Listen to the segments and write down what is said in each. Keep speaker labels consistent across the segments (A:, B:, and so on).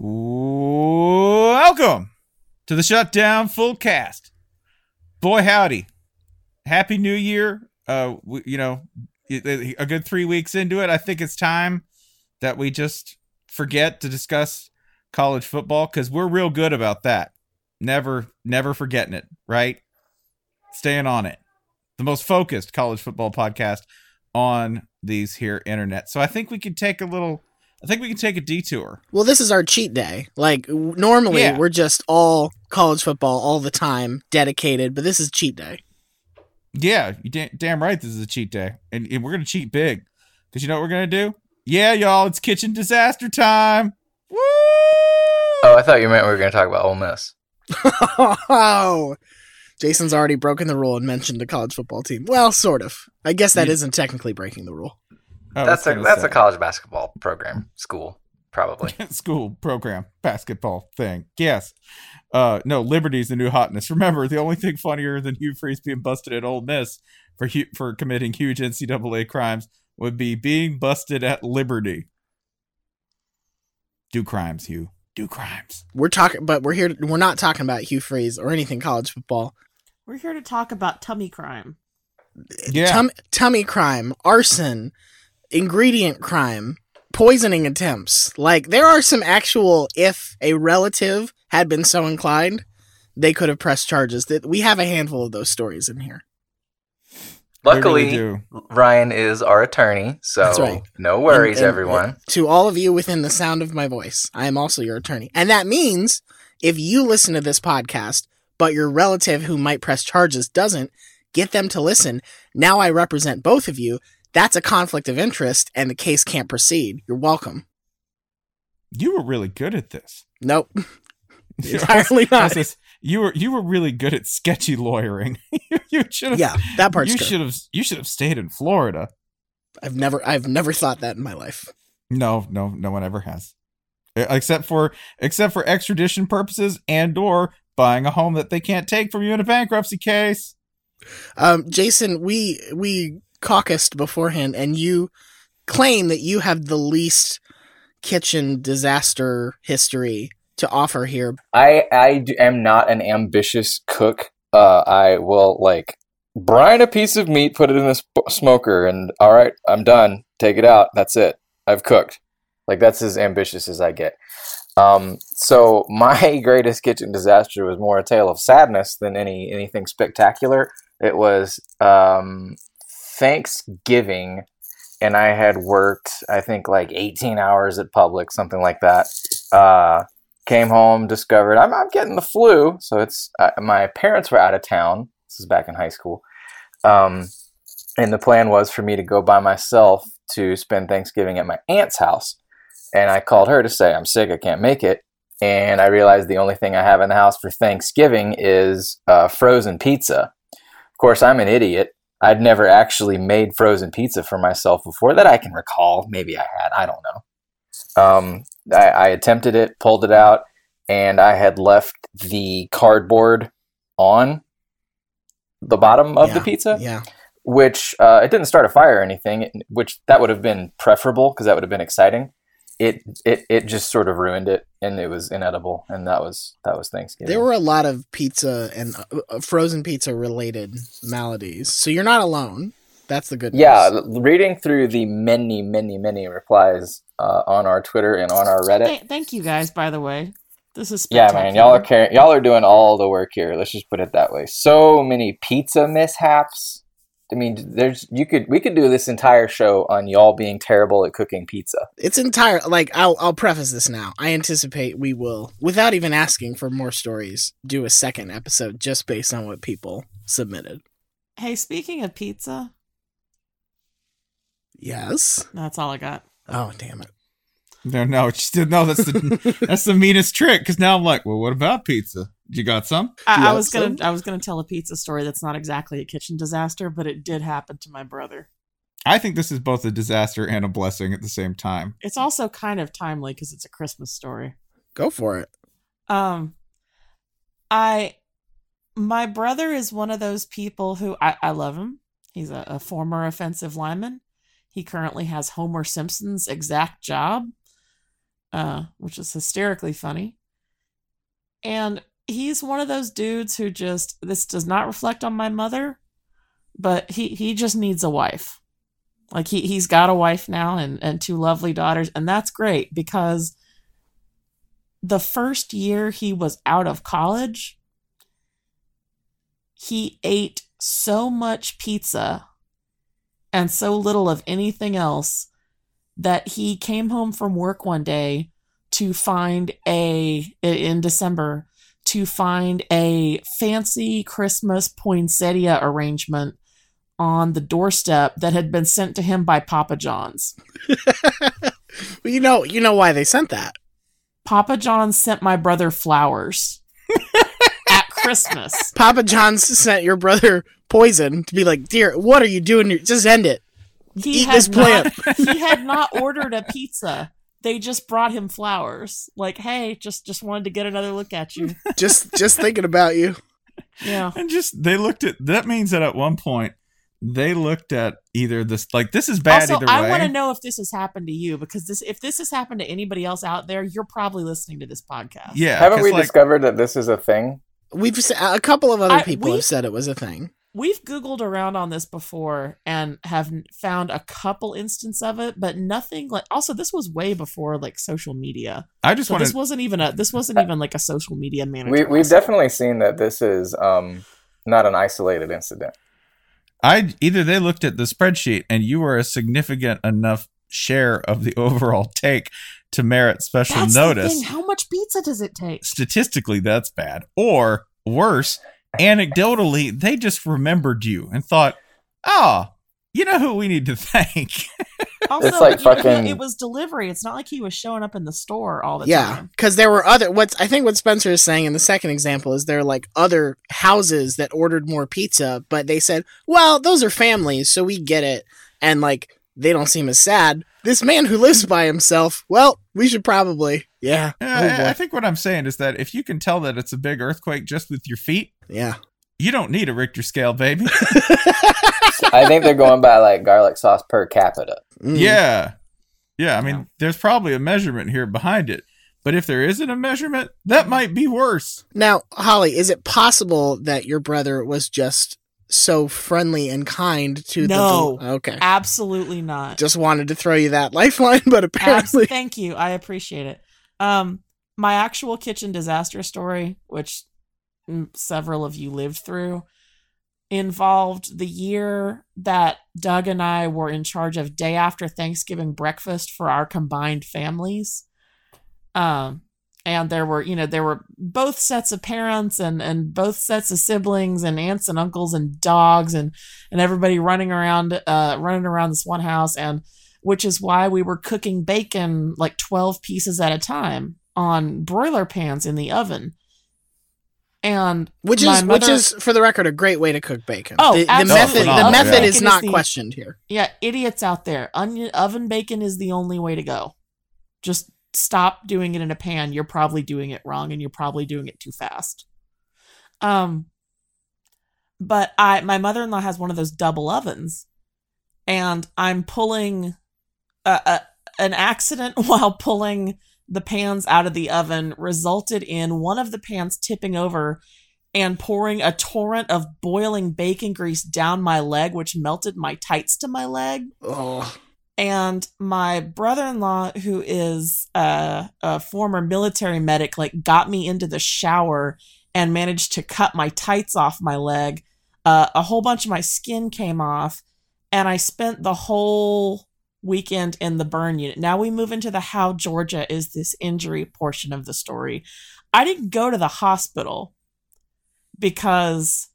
A: Welcome to the Shutdown Fullcast. Boy, howdy. Happy New Year. Uh, we, you know, a good three weeks into it, I think it's time that we just forget to discuss college football because we're real good about that. Never, never forgetting it, right? Staying on it. The most focused college football podcast on these here internet. So I think we could take a little I think we can take a detour.
B: Well, this is our cheat day. Like normally
A: Yeah.
B: we're just all college football all the time, dedicated, but this is cheat day.
A: Yeah, you da- damn right. This is a cheat day, and, and we're gonna cheat big because you know what we're gonna do? Yeah, y'all, it's kitchen disaster time. Woo!
C: Oh, I thought you meant we were going to talk about Ole Miss.
B: oh, Jason's already broken the rule and mentioned a college football team. Well, sort of. I guess that
A: You-
B: not technically breaking the rule.
A: I
C: that's a that's
A: say.
C: a college basketball program school probably.
A: school program basketball thing. Yes. Uh no, Liberty's the new hotness. Remember, the only thing funnier than Hugh Freeze being busted at Ole Miss for hu- for committing huge NCAA crimes would be being busted at Liberty. Do crimes, Hugh. Do crimes.
B: We're talking, but we're here. We're not talking about Hugh Freeze or anything college football.
D: We're here to talk about tummy crime.
A: Yeah.
B: Tum- tummy crime, arson, ingredient crime, poisoning attempts. Like there are some actual. If a relative had been so inclined, they could have pressed charges. That we have a handful of those stories in here.
A: They really
C: Luckily. Ryan is our attorney, so
B: That's right.
C: no worries,
B: And- and
C: everyone.
B: To all of you within the sound of my voice, I am also your attorney. And that means if you listen to this podcast, but your relative who might press charges doesn't, get them to listen. Now I represent both of you. That's a conflict of interest and the case can't proceed. You're welcome.
A: You were really good at this.
B: Nope. Entirely not.
A: This You were you were really good at sketchy lawyering. you should have
B: Yeah, that part's
A: you should have you should have stayed in Florida.
B: I've never I've never thought that in my life.
A: No, no, no one ever has. Except for except for extradition purposes and or buying a home that they can't take from you in a bankruptcy case.
B: Um, Jason, we we caucused beforehand, and you claim that you have the least kitchen disaster history to offer here.
C: I I am not an ambitious cook. Uh, I will like brine a piece of meat, put it in the sp- smoker, and all right, I'm done. Take it out. That's it. I've cooked. Like that's as ambitious as I get. Um, so my greatest kitchen disaster was more a tale of sadness than any anything spectacular. It was um, Thanksgiving, and I had worked I think like 18 hours at Publix, something like that. Uh, came home, discovered I'm, I'm getting the flu. So it's uh, my parents were out of town. This is back in high school. Um, and the plan was for me to go by myself to spend Thanksgiving at my aunt's house. And I called her to say, I'm sick, I can't make it. And I realized the only thing I have in the house for Thanksgiving is uh, frozen pizza. Of course, I'm an idiot. I'd never actually made frozen pizza for myself before that I can recall. Maybe I had, I don't know. Um, I, I attempted it, pulled it out, and I had left the cardboard on the bottom of the pizza
B: Yeah.
C: which uh, it didn't start a fire or anything, which that would have been preferable because that would have been exciting. It, it it just sort of ruined it, and it was inedible, and that was that was Thanksgiving.
B: There were a lot of pizza and uh, uh, frozen pizza related maladies, so you're not alone. That's the good news.
C: yeah, reading through the many many many replies uh, on our Twitter and on our Reddit.
D: Th- thank you guys, by the way. This is
C: Yeah, man, y'all are
D: spectacular.
C: car- y'all are doing all the work here. Let's just put it that way. So many pizza mishaps. I mean, there's you could we could do this entire show on y'all being terrible at cooking pizza.
B: It's entire like I'll I'll preface this now. I anticipate we will, without even asking for more stories, do a second episode just based on what people submitted.
D: Hey, speaking of pizza,
B: Yes.
D: that's all I got.
B: Oh damn it.
A: No, no, just, no. That's the that's the meanest trick. Because now I'm like, well, what about pizza? You got some?
D: I,
B: Yeah,
D: I was gonna
B: so-
D: I was gonna tell a pizza story that's not exactly a kitchen disaster, but it did happen to my brother.
A: I think this is both a disaster and a blessing at the same time.
D: It's also kind of timely because it's a Christmas story.
B: Go for it.
D: Um, I, my brother is one of those people who I, I love him. He's a, a former offensive lineman. He currently has Homer Simpson's exact job. uh, which is hysterically funny. And he's one of those dudes who just this does not reflect on my mother, but he he just needs a wife. Like he he's got a wife now and and two lovely daughters, and that's great because the first year he was out of college, he ate so much pizza and so little of anything else that he came home from work one day to find a in December to find a fancy Christmas poinsettia arrangement on the doorstep that had been sent to him by Papa John's.
B: Well, you know, you know why they sent that.
D: Papa John's sent my brother flowers at Christmas.
B: Papa John's sent your brother poison to be like, "Dear, what are you doing? Just end it."
D: He
B: Eat this plant.
D: Not, he had not ordered a pizza. They just brought him flowers. Like, hey, just just wanted to get another look at you.
B: Just, just thinking about you.
D: Yeah.
A: And just they looked at that means that at one point they looked at either this like this is bad
D: also,
A: either
D: I want to know if this has happened to you because this if this has happened to anybody else out there, you're probably listening to this podcast.
A: yeah,
C: Haven't we
A: like,
C: discovered that this is a thing?
B: We've a couple of other
D: I-
B: people
D: we-
B: have said it was a thing.
D: We've Googled around on this before and have found a couple instances of it, but nothing like. Also, this was way before like social media.
A: I just
D: So
A: want
D: this wasn't even a. This wasn't even like a social media manager.
C: We we've
D: website.
C: definitely seen that this is um not an isolated incident.
A: I either they looked at the spreadsheet and you were a significant enough share of the overall take to merit special
D: That's the
A: notice.
D: thing. How much pizza does it take?
A: Statistically, that's bad. Or worse, anecdotally, they just remembered you and thought, "Oh, you know who we need to thank."
D: Also,
C: It's like
D: you know,
C: fucking-
D: it was delivery. It's not like he was showing up in the store all the
B: Yeah,
D: time.
B: Yeah, because there were other. What's I think what Spencer is saying in the second example is there are like other houses that ordered more pizza, but they said, "Well, those are families, so we get it," and like they don't seem as sad. This man who lives by himself, well, we should probably, yeah,
A: Uh,
B: oh
A: I, I think what I'm saying is that if you can tell that it's a big earthquake just with your feet,
B: yeah.
A: you don't need a Richter scale, baby.
C: I think they're going by like garlic sauce per capita.
B: Mm.
A: Yeah. Yeah, I mean,
D: Yeah.
A: there's probably a measurement here behind it. But if there isn't a measurement, that might be worse.
B: Now, Holly, is it possible that your brother was just so friendly and kind to the
D: No.
B: the? Okay,
D: Absolutely not.
B: just wanted to throw you that lifeline, but
D: Abs-
B: apparently,
D: thank you. I appreciate it. Um, my actual kitchen disaster story, which mm, several of you lived through, involved the year that Doug and I were in charge of day after Thanksgiving breakfast for our combined families. Um, and there were, you know, there were both sets of parents and and both sets of siblings and aunts and uncles and dogs and and everybody running around, uh, running around this one house and which is why we were cooking bacon like 12 pieces at a time on broiler pans in the oven. And
B: which
D: my
B: is which is for the record a great way to cook bacon.
D: Oh,
B: the, the
D: absolutely.
B: method the
A: Phenomenal,
B: method
A: yeah.
B: is
D: Bacon
B: not
D: the-
B: questioned here.
D: yeah, idiots out there, onion oven bacon is the only way to go. Just stop doing it in a pan. You're probably doing it wrong and you're probably doing it too fast. Um but I my mother-in-law has one of those double ovens and I'm pulling a, a an accident while pulling the pans out of the oven resulted in one of the pans tipping over and pouring a torrent of boiling bacon grease down my leg, which melted my tights to my leg.
B: Oh,
D: And my brother in law, who is a, a former military medic, like got me into the shower and managed to cut my tights off my leg. Uh, a whole bunch of my skin came off, and I spent the whole weekend in the burn unit. Now we move into the how Georgia is this injury portion of the story. I didn't go to the hospital because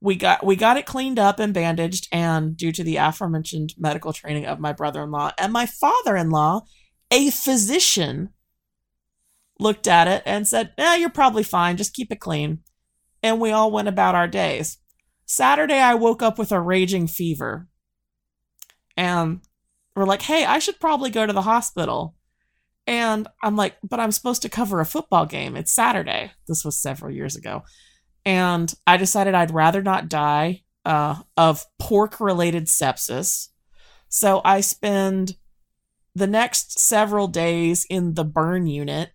D: we got we got it cleaned up and bandaged and due to the aforementioned medical training of my brother-in-law and my father-in-law a physician looked at it and said "Yeah, you're probably fine just keep it clean and we all went about our days saturday i woke up with a raging fever and we're like hey i should probably go to the hospital and i'm like but i'm supposed to cover a football game it's saturday this was several years ago and I decided I'd rather not die uh, of pork related sepsis. So I spend the next several days in the burn unit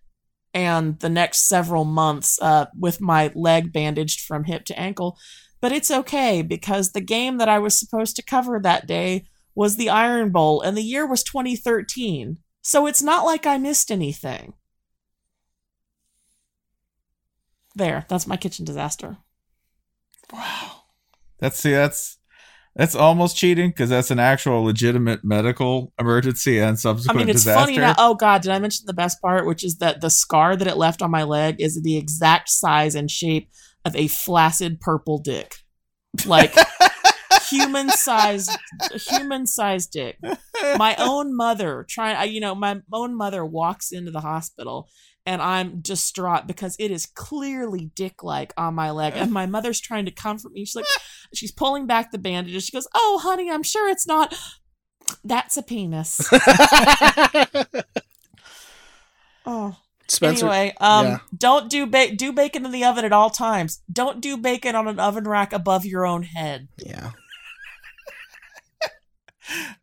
D: and the next several months uh, with my leg bandaged from hip to ankle. But it's okay because the game that I was supposed to cover that day was the Iron Bowl, and the year was 2013. So it's not like I missed anything. There, that's my kitchen disaster.
A: Wow. That's see, that's that's almost cheating because that's an actual legitimate medical emergency and subsequent I
D: mean, it's
A: disaster.
D: funny now. Oh God, did I mention the best part, which is that the scar that it left on my leg is the exact size and shape of a flaccid purple dick, like human sized, human sized dick. My own mother trying, I- you know, my own mother walks into the hospital. And I'm distraught because it is clearly dick like on my leg. And my mother's trying to comfort me. She's like, she's pulling back the bandages. She goes, Oh, honey, I'm sure it's not. That's a penis. Oh.
B: Spencer,
D: anyway, um,
B: yeah.
D: don't do ba- do bacon in the oven at all times. Don't do bacon on an oven rack above your own head.
B: yeah.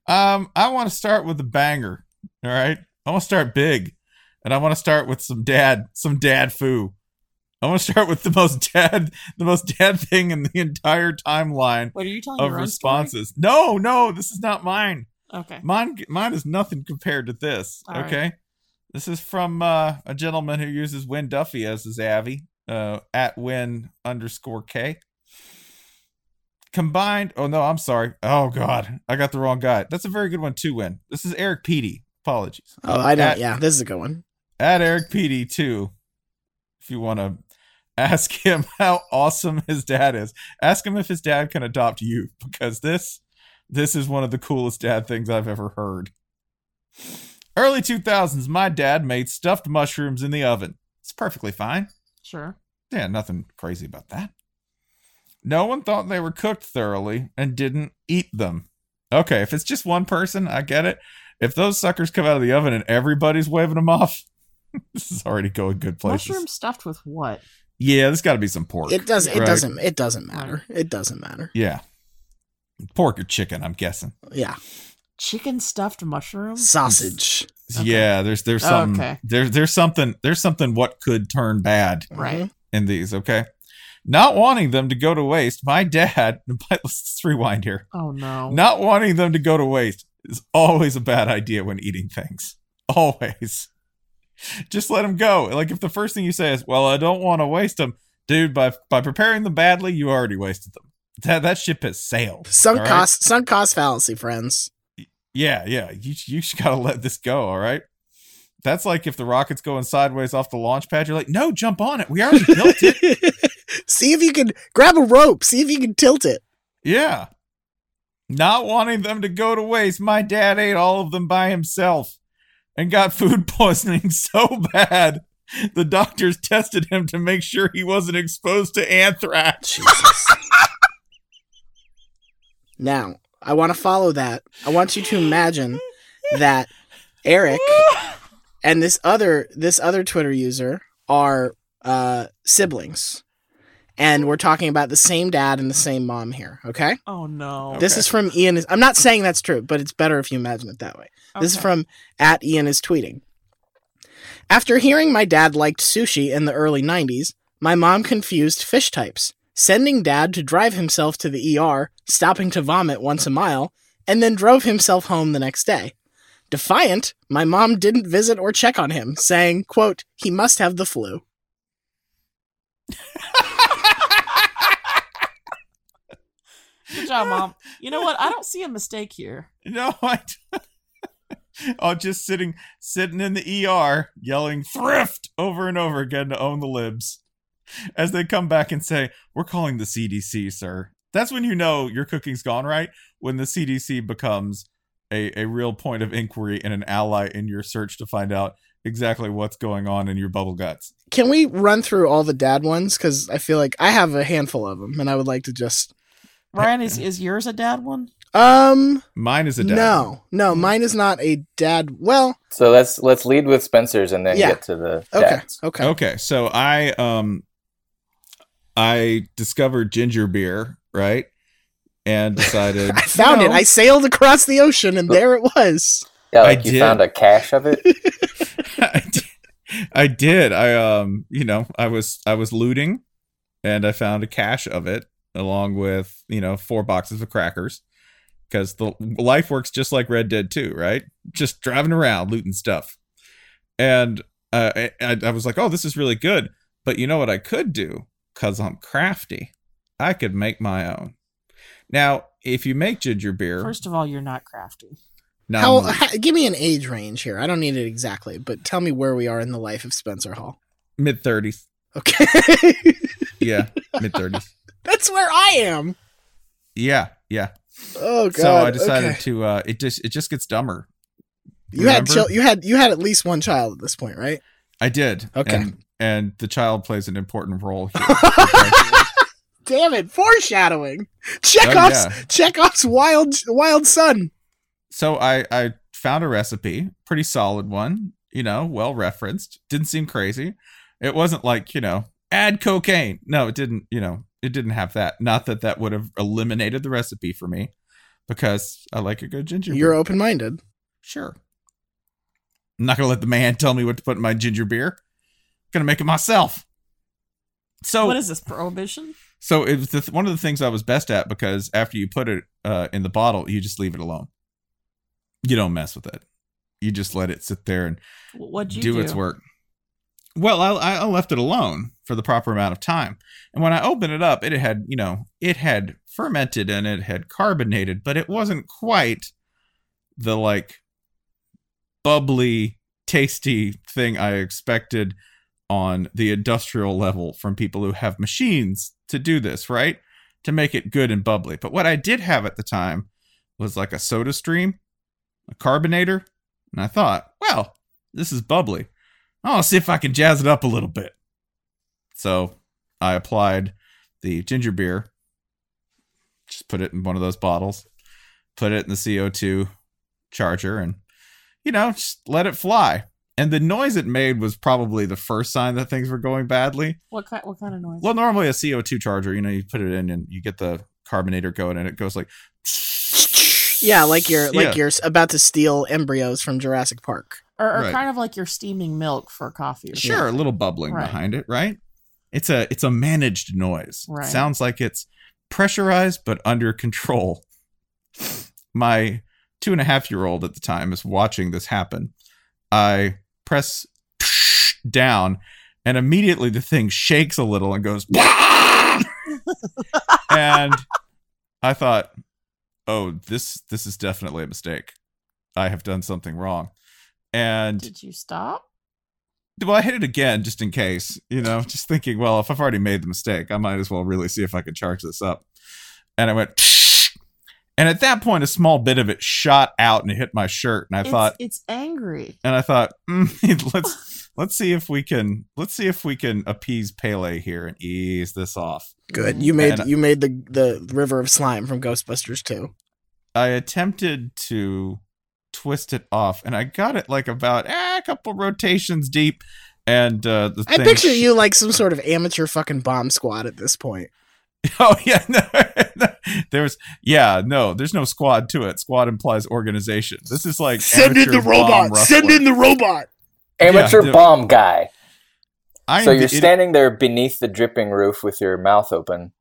A: Um, I want to start with a banger. All right, I want to start big, and I want to start with some dad, some dad foo. I want to start with the most dad, the most dad thing in the entire timeline
D: What are you telling
A: of responses. No, no, this is not mine.
D: Okay.
A: Mine, mine is nothing compared to this.
D: All right.
A: okay, this is from uh, a gentleman who uses Wynn Duffy as his Avi, uh, at Win underscore K. Combined, oh no, I'm sorry. Oh god, I got the wrong guy. That's a very good one too. Win. This is Eric Petey. Apologies.
B: Oh, I know.
A: At,
B: Yeah, this is a good one.
A: at Eric Petey too. If you want to ask him how awesome his dad is, ask him if his dad can adopt you because this this is one of the coolest dad things I've ever heard. Early 2000s, my dad made stuffed mushrooms in the oven. It's perfectly fine.
D: Sure.
A: Yeah, nothing crazy about that. No one thought they were cooked thoroughly and didn't eat them. Okay, if it's just one person, I get it. If those suckers come out of the oven and everybody's waving them off, this is already going good places.
D: Mushroom stuffed with what?
A: Yeah, there's got to be some pork.
B: It does. It
A: right?
B: doesn't. It doesn't matter. It doesn't matter.
A: Yeah, pork or chicken. I'm guessing.
B: Yeah,
D: Chicken stuffed mushroom
B: sausage.
D: Okay.
A: Yeah, there's there's something
D: Okay.
A: there's there's something there's something what could turn bad
D: Right. Mm-hmm.
A: in these. Okay, not wanting them to go to waste. My dad. Let's rewind here.
D: Oh no.
A: Not wanting them to go to waste is always a bad idea when eating things. Always. Just let them go. Like if the first thing you say is, "Well, I don't want to waste them," dude. By by preparing them badly, you already wasted them. That that ship has sailed.
B: Sunk
A: all right?
B: cost. Sunk cost fallacy, friends.
A: Yeah, yeah. You you just gotta let this go. All right. That's like if the rocket's going sideways off the launch pad, you're like, "No, jump on it. We already built it."
B: See if you can grab a rope. See if you can tilt it.
A: Yeah. Not wanting them to go to waste, my dad ate all of them by himself and got food poisoning so bad the doctors tested him to make sure he wasn't exposed to anthrax.
B: Jesus. now, I want to follow that. I want you to imagine that Eric and this other this other Twitter user are uh, siblings, and we're talking about the same dad and the same mom here. Okay,
D: Oh no.
B: this
A: Okay.
B: is from Ian. Is, I'm not saying that's true, but it's better if you imagine it that way. This is from at Ian is tweeting. After hearing my dad liked sushi in the early 90s, my mom confused fish types, sending dad to drive himself to the ER, stopping to vomit once a mile, and then drove himself home the next day. Defiant, my mom didn't visit or check on him, saying, quote, he must have the flu.
D: Good job, mom. You know what? I don't see a mistake here.
A: No, I. Oh, just sitting, sitting in the ER, yelling "thrift" over and over again to own the libs, as they come back and say, "We're calling the CDC, sir." That's when you know your cooking's gone right. When the CDC becomes a a real point of inquiry and an ally in your search to find out exactly what's going on in your bubble guts.
B: Can we run through all the dad ones? Because I feel like I have a handful of them, and I would like to just.
D: Ryan, is, is yours a dad one?
B: Um,
A: Mine is a dad.
B: no, no, mine is not a dad. Well,
C: So let's let's lead with Spencer's and then
B: Yeah.
C: get to the
B: okay,
C: dads.
B: okay.
A: Okay, so I um I discovered ginger beer, right? And decided
B: I found
A: you
B: it. I sailed across the ocean, and there it was.
C: Yeah,
A: I
C: like you
A: did.
C: found a cache of it.
A: I did. I did. I um, you know, I was I was looting, and I found a cache of it along with you know four boxes of crackers, because the life works just like Red Dead 2, right? Just driving around looting stuff, and uh, I, I I was like, oh, this is really good. But you know what I could do? Cause I'm crafty, I could make my own. Now, if you make ginger beer,
D: First of all, you're not crafty.
A: now
B: How,
A: I'm
B: give me an age range here. I don't need it exactly, but tell me where we are in the life of Spencer Hall.
A: mid thirties,
B: Okay.
A: yeah, mid thirties,
B: That's where I am.
A: yeah, yeah.
B: Oh god.
A: so I decided
B: okay.
A: to. uh It just it just gets dumber.
B: You had
A: Remember?
B: chil- you had you had at least one child at this point, right?
A: I did.
B: Okay.
A: And, and the child plays an important role here.
B: Damn it! Foreshadowing. Chekhov's
A: Oh, yeah.
B: Chekhov's wild wild son.
A: so I I found a recipe, pretty solid one. You know, well referenced. Didn't seem crazy. It wasn't like you know add cocaine. No, it didn't. You know, it didn't have that. Not that that would have eliminated the recipe for me, because I like a good ginger. Beer.
B: You're open minded.
A: Sure. I'm not gonna let the man tell me what to put in my ginger beer. I'm gonna make it myself. So
D: what is this prohibition?
A: So it was the, one of the things I was best at because after you put it uh, in the bottle, you just leave it alone. You don't mess with it. You just let it sit there and
D: What'd you
A: do,
D: do?
A: its work. Well, I, I left it alone for the proper amount of time, and when I opened it up, it had you know it had fermented and it had carbonated, but it wasn't quite the like bubbly, tasty thing I expected on the industrial level from people who have machines to do this, right? To make it good and bubbly. But what I did have at the time was like a soda stream, a carbonator, and I thought, well, this is bubbly. I'll see if I can jazz it up a little bit. So I applied the ginger beer, just put it in one of those bottles, put it in the CO2 charger, and, you know, just let it fly. And the noise it made was probably the first sign that things were going badly.
D: What kind? What kind of noise?
A: Well, normally a CO2 charger, you know, you put it in and you get the carbonator going and it goes like
B: Yeah, like you're like
A: Yeah.
B: you're about to steal embryos from Jurassic Park.
D: or, or
A: right.
D: kind of like you're steaming milk for coffee. Or
A: Sure, a little bubbling
D: Right.
A: behind it, right? It's a it's a managed noise.
D: Right.
A: Sounds like it's pressurized but under control. My two and a half year old at the time is watching this happen. I press down and immediately the thing shakes a little and goes and I thought, oh, this this is definitely a mistake. I have done something wrong. And
D: Did you stop?
A: Well, I hit it again just in case, you know, just thinking, well, if I've already made the mistake, I might as well really see if I can charge this up. And I went, and at that point, a small bit of it shot out and hit my shirt, and I
D: it's,
A: thought,
D: it's angry.
A: and I thought, mm, let's let's see if we can let's see if we can appease Pele here and ease this off.
B: Good. You made
A: And-
B: you made the the river of slime from Ghostbusters too.
A: I attempted to twist it off, and I got it like about eh, a couple rotations deep, and uh, the
B: I
A: thing
B: picture
A: sh-
B: you like some sort of amateur fucking bomb squad at this point.
A: Oh yeah, no, there's yeah, no, there's no squad to it. Squad implies organization. This is like send in the robot.
B: Send in the robot.
C: Amateur
A: Yeah,
C: bomb guy.
A: I
C: So you're
A: the- it-
C: standing there beneath the dripping roof with your mouth open,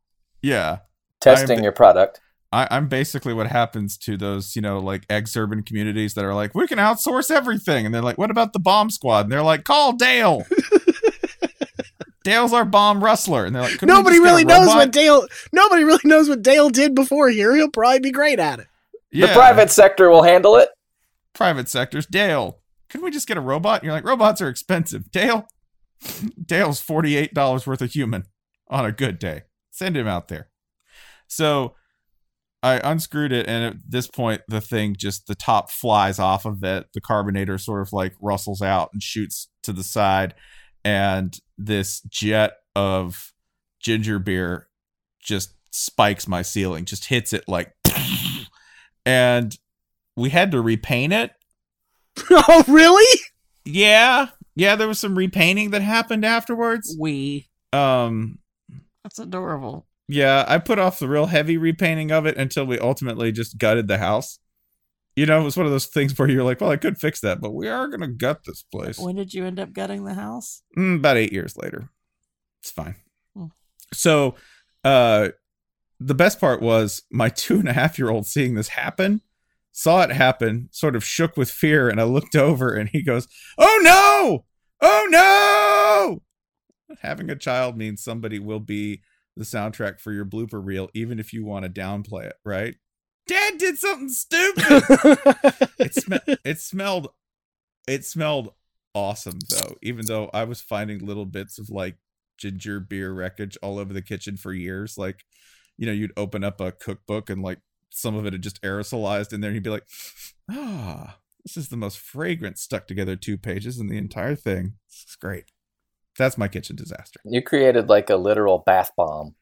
A: yeah,
C: testing
A: the-
C: your product.
A: I, I'm basically what happens to those, you know, like ex-urban communities that are like, we can outsource everything, and they're like, what about the bomb squad? And they're like, call Dale. Dale's our bomb rustler, and they're like,
B: Nobody
A: just get a
B: really knows what Dale. Nobody really knows what Dale did before here. He'll probably be great at it.
C: The private sector will handle it.
A: private sectors. Dale, couldn't we just get a robot? And you're like, robots are expensive. Dale, Dale's forty eight dollars worth of human on a good day. Send him out there. So I unscrewed it, and at this point, the thing just the top flies off of it. The carbonator sort of like rustles out and shoots to the side, and this jet of ginger beer just spikes my ceiling, just hits it like, and we had to repaint it.
B: oh, really?
A: Yeah, yeah, there was some repainting that happened afterwards.
D: We.
A: Um,
D: That's adorable.
A: Yeah, I put off the real heavy repainting of it until we ultimately just gutted the house you know, it was one of those things where you're like, well, I could fix that, but we are gonna gut this place.
D: When did you end up gutting the house?
A: Mm, about eight years later. It's fine.
D: Hmm.
A: So, uh, the best part was my two and a half year old seeing this happen, saw it happen, sort of shook with fear, and I looked over and he goes, "Oh no! Oh no!" Having a child means somebody will be the soundtrack for your blooper reel, even if you want to downplay it, right? Dad did something stupid. it, sm- it smelled it smelled awesome though even though i was finding little bits of like ginger beer wreckage all over the kitchen for years like you know you'd open up a cookbook and like some of it had just aerosolized in there and you'd be like ah this is the most fragrant stuck together two pages in the entire thing this is great that's my kitchen disaster.
C: You created like a literal bath bomb.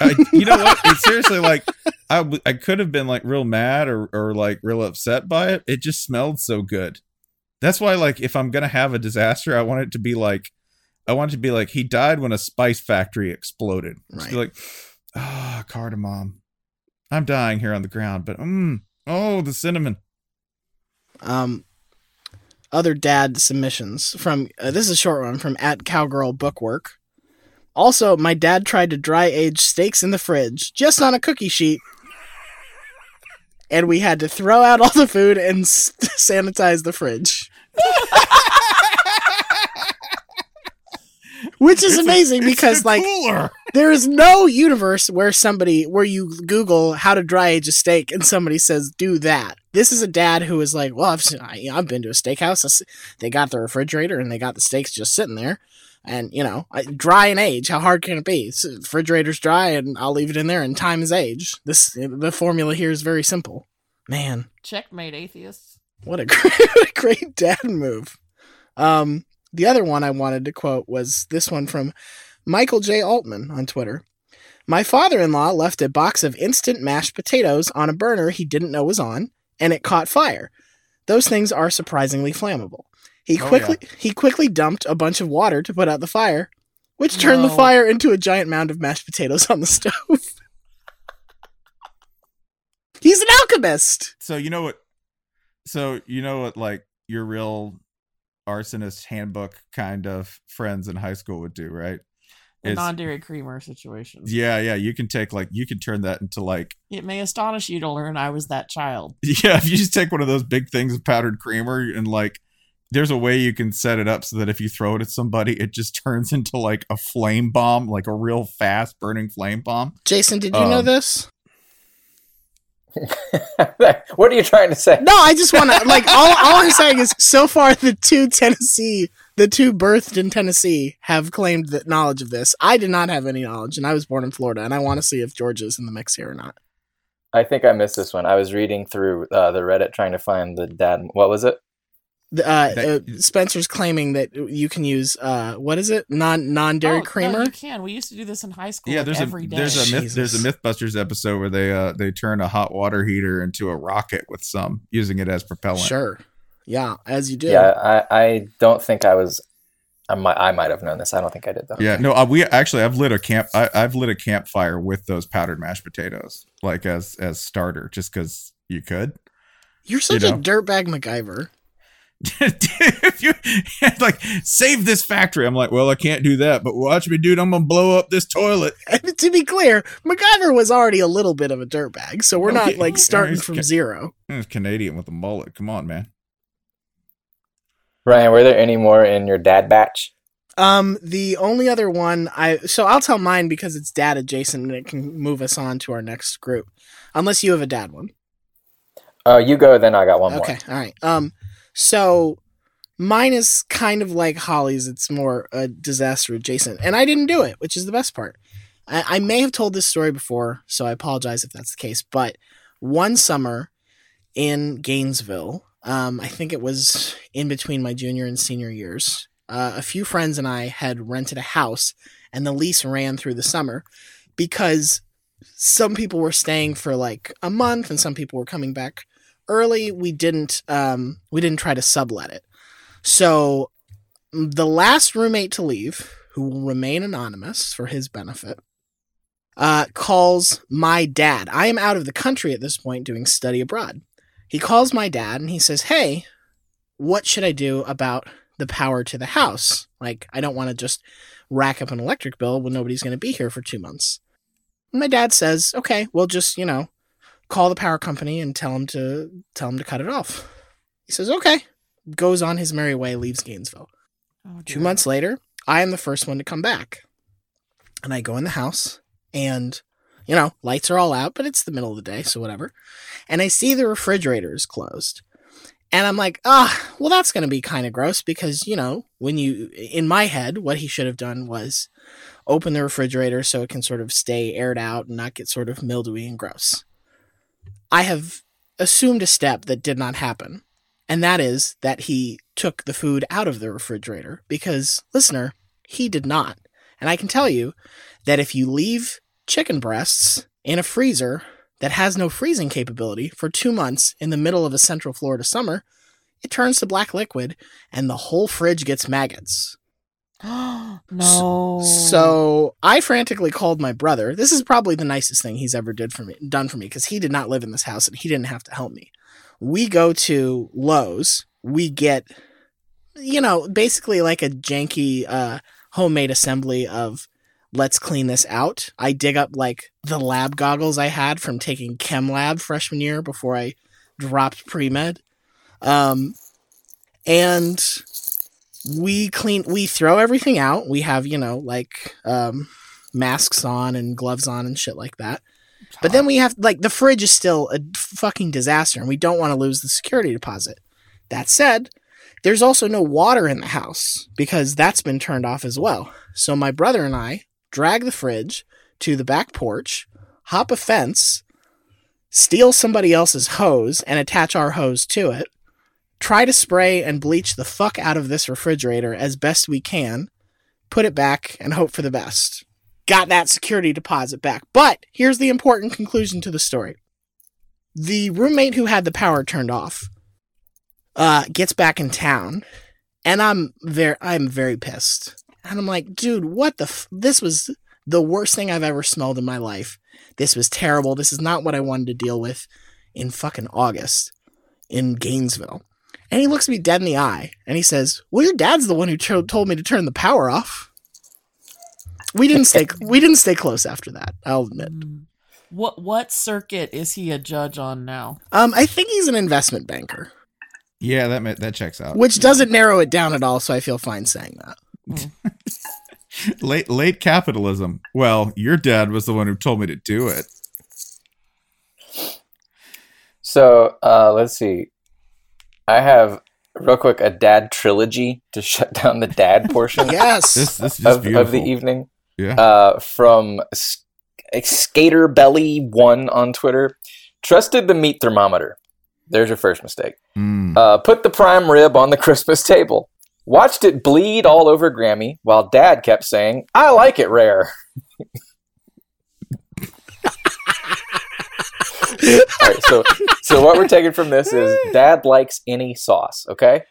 A: I, you know what? It's seriously like I, w- I could have been like real mad or, or like real upset by it. It just smelled so good. That's why like if i'm gonna have a disaster i want it to be like i want it to be like he died when a spice factory exploded. Just be
B: Right.
A: like ah cardamom. I'm dying here on the ground but mm, oh the cinnamon.
B: Um, other dad submissions from uh, this is a short one from at cowgirl bookwork. Also, my dad tried to dry age steaks in the fridge, just on a cookie sheet, and we had to throw out all the food and s- sanitize the fridge. Which is amazing because, like,
A: cooler.
B: there is no universe where somebody where you google how to dry age a steak and somebody says do that this is a dad who is like well i've I, i've been to a steakhouse they got the refrigerator and they got the steaks just sitting there and you know I, dry and age how hard can it be S- refrigerator's dry and i'll leave it in there and time is age this the formula here is very simple man
D: Checkmate, atheists.
B: what a great, what a great dad move. Um, the other one I wanted to quote was this one from Michael J. Altman on Twitter. My father in law left a box of instant mashed potatoes on a burner he didn't know was on, and it caught fire. Those things are surprisingly flammable. He
A: Oh,
B: quickly he quickly dumped a bunch of water to put out the fire, which turned the fire into a giant mound of mashed potatoes on the stove. He's an alchemist.
A: so you know what so you know what like your real arsonist handbook kind of friends in high school would do right
D: The
A: Is-
D: non dairy creamer situation.
A: yeah yeah you can take like you can turn that into like
D: It may astonish you to learn I was that child.
A: yeah if you just take one of those big things of powdered creamer and like there's a way you can set it up so that if you throw it at somebody it just turns into like a flame bomb like a real fast burning flame bomb
B: Jason, did you know
A: Um,
B: this?
C: what are you trying to say?
B: No, I just want to like all. All I'm saying is, so far the two Tennessee, the two birthed in Tennessee, have claimed that knowledge of this. I did not have any knowledge, and I was born in Florida, and I want to see if Georgia's in the mix here or not.
C: I think I missed this one. I was reading through uh, the Reddit trying to find the dad. What was it?
B: Uh, uh, Spencer's claiming that you can use uh, what is it? Non non dairy
D: Oh, no,
B: creamer.
D: you can. We used to do this in high school.
A: yeah
D: like,
A: there's
D: every
A: a
D: day.
A: there's a myth, there's a mythbusters episode where they uh they turn a hot water heater into a rocket with some using it as propellant
B: Sure. Yeah, as you do.
C: Yeah, I, I don't think I was. I might I might have known this. I don't think I did though.
A: Yeah, no, uh, we actually I've lit a camp. I, I've lit a campfire with those powdered mashed potatoes, like as as starter, just because you could.
B: You're such
A: you
B: a dirtbag MacGyver.
A: if you like save this factory, I'm like, well, I can't do that, but watch me, dude. I'm gonna blow up this toilet.
B: And to be clear, MacGyver was already a little bit of a dirtbag, so we're not like starting from
A: okay.
B: zero.
A: It's Canadian with a mullet. Come on, man.
C: Ryan, were there any more in your dad batch?
B: Um, the only other one I so I'll tell mine because it's dad adjacent and it can move us on to our next group. Unless you have a dad one.
C: Oh, you go. Then I got one
B: Okay, all right. Um, so mine is kind of like Holly's. It's more a disaster adjacent, and I didn't do it, which is the best part. I, I may have told this story before, so I apologize if that's the case. But one summer in Gainesville, um, I think it was in between my junior and senior years. Uh, a few friends and I had rented a house, and the lease ran through the summer because some people were staying for like a month, and some people were coming back early. We didn't um we didn't try to sublet it. So the last roommate to leave who will remain anonymous for his benefit uh calls my dad. I am out of the country at this point doing study abroad He calls my dad and he says, Hey, what should I do about the power to the house? Like, I don't want to just rack up an electric bill when nobody's going to be here for two months. And my dad says, Okay, we'll just, you know, call the power company and tell him to tell him to cut it off. He says, Okay. Goes on his merry way, leaves Gainesville.
D: Oh,
B: Two months later, I am the first one to come back. And I go in the house and, you know, lights are all out, but it's the middle of the day, so whatever. And I see the refrigerator is closed. And I'm like, ah, well, that's going to be kind of gross because, you know, when you, in my head, what he should have done was open the refrigerator so it can sort of stay aired out and not get sort of mildewy and gross. I have assumed a step that did not happen, and that is that he took the food out of the refrigerator because, listener, he did not. And I can tell you that if you leave chicken breasts in a freezer that has no freezing capability for two months in the middle of a central Florida summer, it turns to black liquid and the whole fridge gets maggots.
D: no.
B: So I frantically called my brother. This is probably the nicest thing he's ever did for me, done for me, because he did not live in this house and he didn't have to help me. We go to Lowe's. We get, you know, basically like a janky uh, homemade assembly of let's clean this out. I dig up like the lab goggles I had from taking chem lab freshman year before I dropped pre med. Um, and we clean we throw everything out. We have you know like um masks on and gloves on and shit like that. But then we have like the fridge is still a fucking disaster and we don't want to lose the security deposit. That said there's also no water in the house because that's been turned off as well. So my brother and i drag the fridge to the back porch hop a fence steal somebody else's hose and attach our hose to it try to spray and bleach the fuck out of this refrigerator as best we can, put it back, and hope for the best. Got that security deposit back. But here's the important conclusion to the story the roommate who had the power turned off uh, gets back in town, and I'm very, I'm very pissed. And I'm like, dude, what the? F- this was the worst thing I've ever smelled in my life. This was terrible. This is not what I wanted to deal with in fucking August in Gainesville. And he looks me dead in the eye and he says, "Well, your dad's the one who cho- told me to turn the power off." We didn't stay. we didn't stay close after that. I'll admit.
D: Mm. What what circuit is he a judge on now?
B: Um, I think he's an investment banker,
A: Yeah, that that checks out.
B: which doesn't narrow it down at all. So I feel fine saying that.
A: Late late capitalism. Well, your dad was the one who told me to do it.
C: So uh, let's see. I have real quick a dad trilogy to shut down the dad portion
B: Yes.
A: This this is
C: of,
A: beautiful.
C: of the evening.
A: Yeah.
C: Uh, from S- Skater Belly One on Twitter. Trusted the meat thermometer. There's your first mistake.
A: Mm.
C: Uh, put the prime rib on the Christmas table. Watched it bleed all over Grammy while dad kept saying, I like it rare. all right, so so what we're taking from this is dad likes any sauce, okay?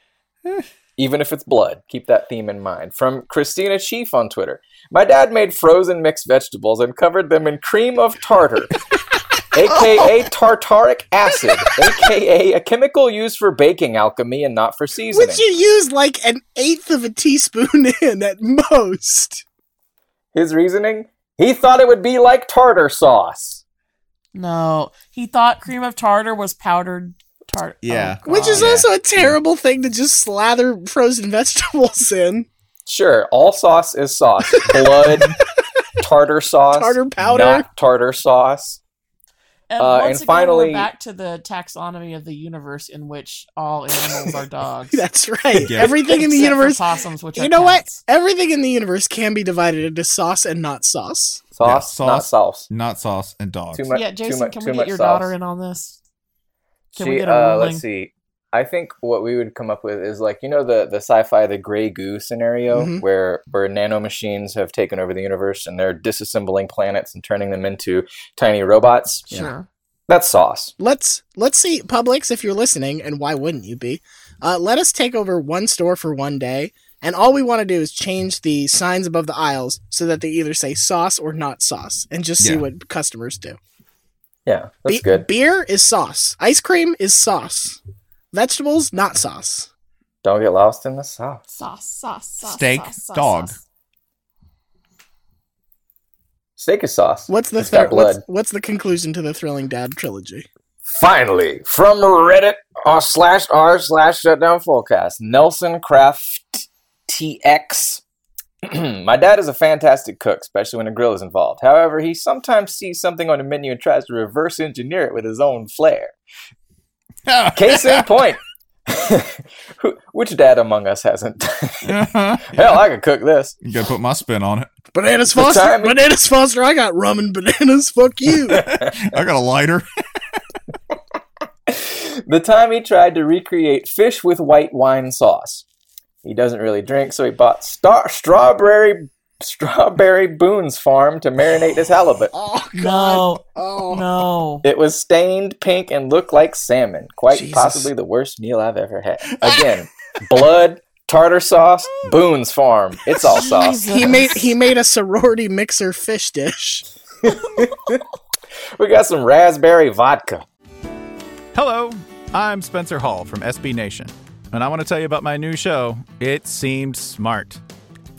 C: Even if it's blood. Keep that theme in mind. From Christina Chief on Twitter. My dad made frozen mixed vegetables and covered them in cream of tartar. AKA oh. tartaric acid, AKA a chemical used for baking alchemy and not for seasoning.
B: Which you use like an eighth of a teaspoon in at most.
C: His reasoning? He thought it would be like tartar sauce.
D: No, he thought cream of tartar was powdered tartar.
A: Oh, yeah.
B: Which is
A: yeah.
B: also a terrible thing to just slather frozen vegetables in.
C: Sure, all sauce is sauce. Blood, tartar sauce,
B: Tartar powder.
C: not tartar sauce.
D: And
C: Uh,
D: once
C: and
D: again,
C: finally-
D: we're back to the taxonomy of the universe in which all animals are dogs.
B: That's right.
A: Yeah.
B: Everything in the universe.
D: possums, which
B: You
D: are
B: know what? Everything in the universe can be divided into sauce and not sauce.
C: Sauce,
A: Yeah,
C: not
A: sauce.
C: sauce.
A: Not sauce and dogs.
C: Too much.
D: Yeah,
C: too
D: Jason,
C: much,
D: can we get your
C: sauce.
D: daughter in on this? Can we get a
C: uh,
D: ruling?
C: let's see. I think what we would come up with is like you know the the sci-fi the gray goo scenario
B: Mhm.
C: where where nanomachines have taken over the universe and they're disassembling planets and turning them into tiny robots.
D: Sure.
C: That's sauce.
B: Let's let's see Publix if you're listening, and why wouldn't you be? Uh, let us take over one store for one day, and all we want to do is change the signs above the aisles so that they either say sauce or not sauce, and just see
A: Yeah.
B: what customers do.
C: Yeah, that's
B: Be-
C: good.
B: Beer is sauce. Ice cream is sauce. Vegetables, not sauce.
C: Don't get lost in the sauce.
D: Sauce, sauce, sauce.
A: Steak,
D: sauce, sauce,
A: dog.
D: sauce.
C: Steak is sauce.
B: What's the
C: It's got
B: third? What's, what's the conclusion to the Thrilling Dad trilogy?
C: Finally, from Reddit r slash r slash shutdown fullcast, Nelson Craft TX. My dad is a fantastic cook, especially when a grill is involved. However, he sometimes sees something on the menu and tries to reverse engineer it with his own flair. Case in point. Which dad among us hasn't? Hell, I could cook this.
A: you gotta put my spin on it.
B: Bananas Foster.
C: timing-
B: Bananas Foster. I got rum and bananas. Fuck you.
A: I got a lighter.
C: the time he tried to recreate fish with white wine sauce. He doesn't really drink, so he bought star- strawberry strawberry Boone's farm to marinate his halibut.
B: oh God.
D: No,
B: Oh.
D: no.
C: It was stained pink and looked like salmon. Quite
B: Jesus.
C: possibly the worst meal I've ever had. Again, blood, tartar sauce, Boone's farm. It's all sauce.
D: Jesus.
B: He made he made a sorority mixer fish dish.
C: We got some raspberry vodka.
A: Hello, I'm Spencer Hall from SB Nation, and I want to tell you about my new show, It Seemed Smart.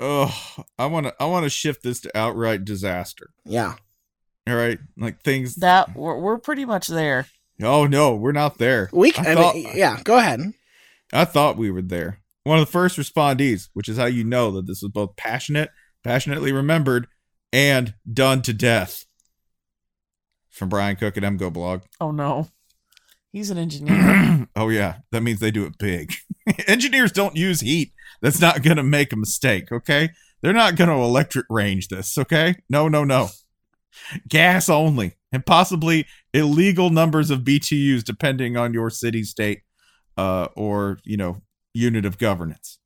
A: Oh, I want to I want to shift this to outright disaster.
B: Yeah.
A: All right, like things
D: That we're, we're pretty much there.
A: Oh no, we're not there.
B: We can, I
A: thought-
B: mean, yeah, go ahead.
A: I thought we were there. One of the first respondees, which is how you know that this was both passionate, passionately remembered, and done to death. From Brian Cook at MGoBlog.
D: Oh no, he's an engineer.
A: oh yeah, that means they do it big. Engineers don't use heat. That's not gonna make a mistake, okay? They're not gonna electric range this, okay? No, no, no. Gas only, and possibly illegal numbers of BTUs depending on your city, state, uh, or you know, unit of governance.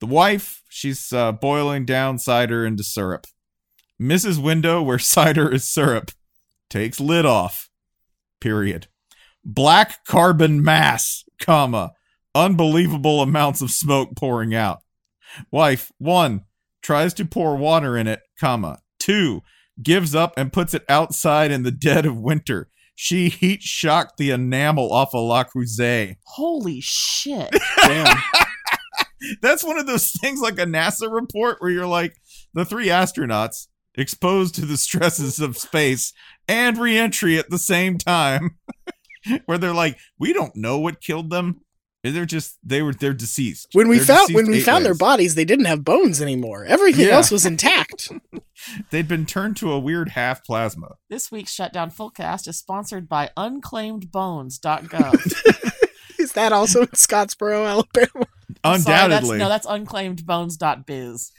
A: The wife, she's uh, boiling down cider into syrup. Mrs. Window, where cider is syrup, takes lid off. Period black carbon mass, comma, unbelievable amounts of smoke pouring out. Wife, one, tries to pour water in it, comma, two, gives up and puts it outside in the dead of winter. She heat shocked the enamel off a La Creuset.
D: Holy shit!
B: Damn.
A: That's one of those things like a NASA report where you're like, the three astronauts exposed to the stresses of space and reentry at the same time. where they're like, we don't know what killed them. They're just they were they're deceased.
B: When we
A: They're
B: found when we
A: eight
B: found their bodies, they didn't have bones anymore. Everything
A: Yeah.
B: else was intact.
A: they'd been turned to a weird half plasma.
D: This week's Shutdown Fullcast is sponsored by unclaimedbones.gov.
B: Is that also in Scottsboro, Alabama?
D: I'm sorry, that's,
A: Undoubtedly,
D: no, that's unclaimedbones.biz.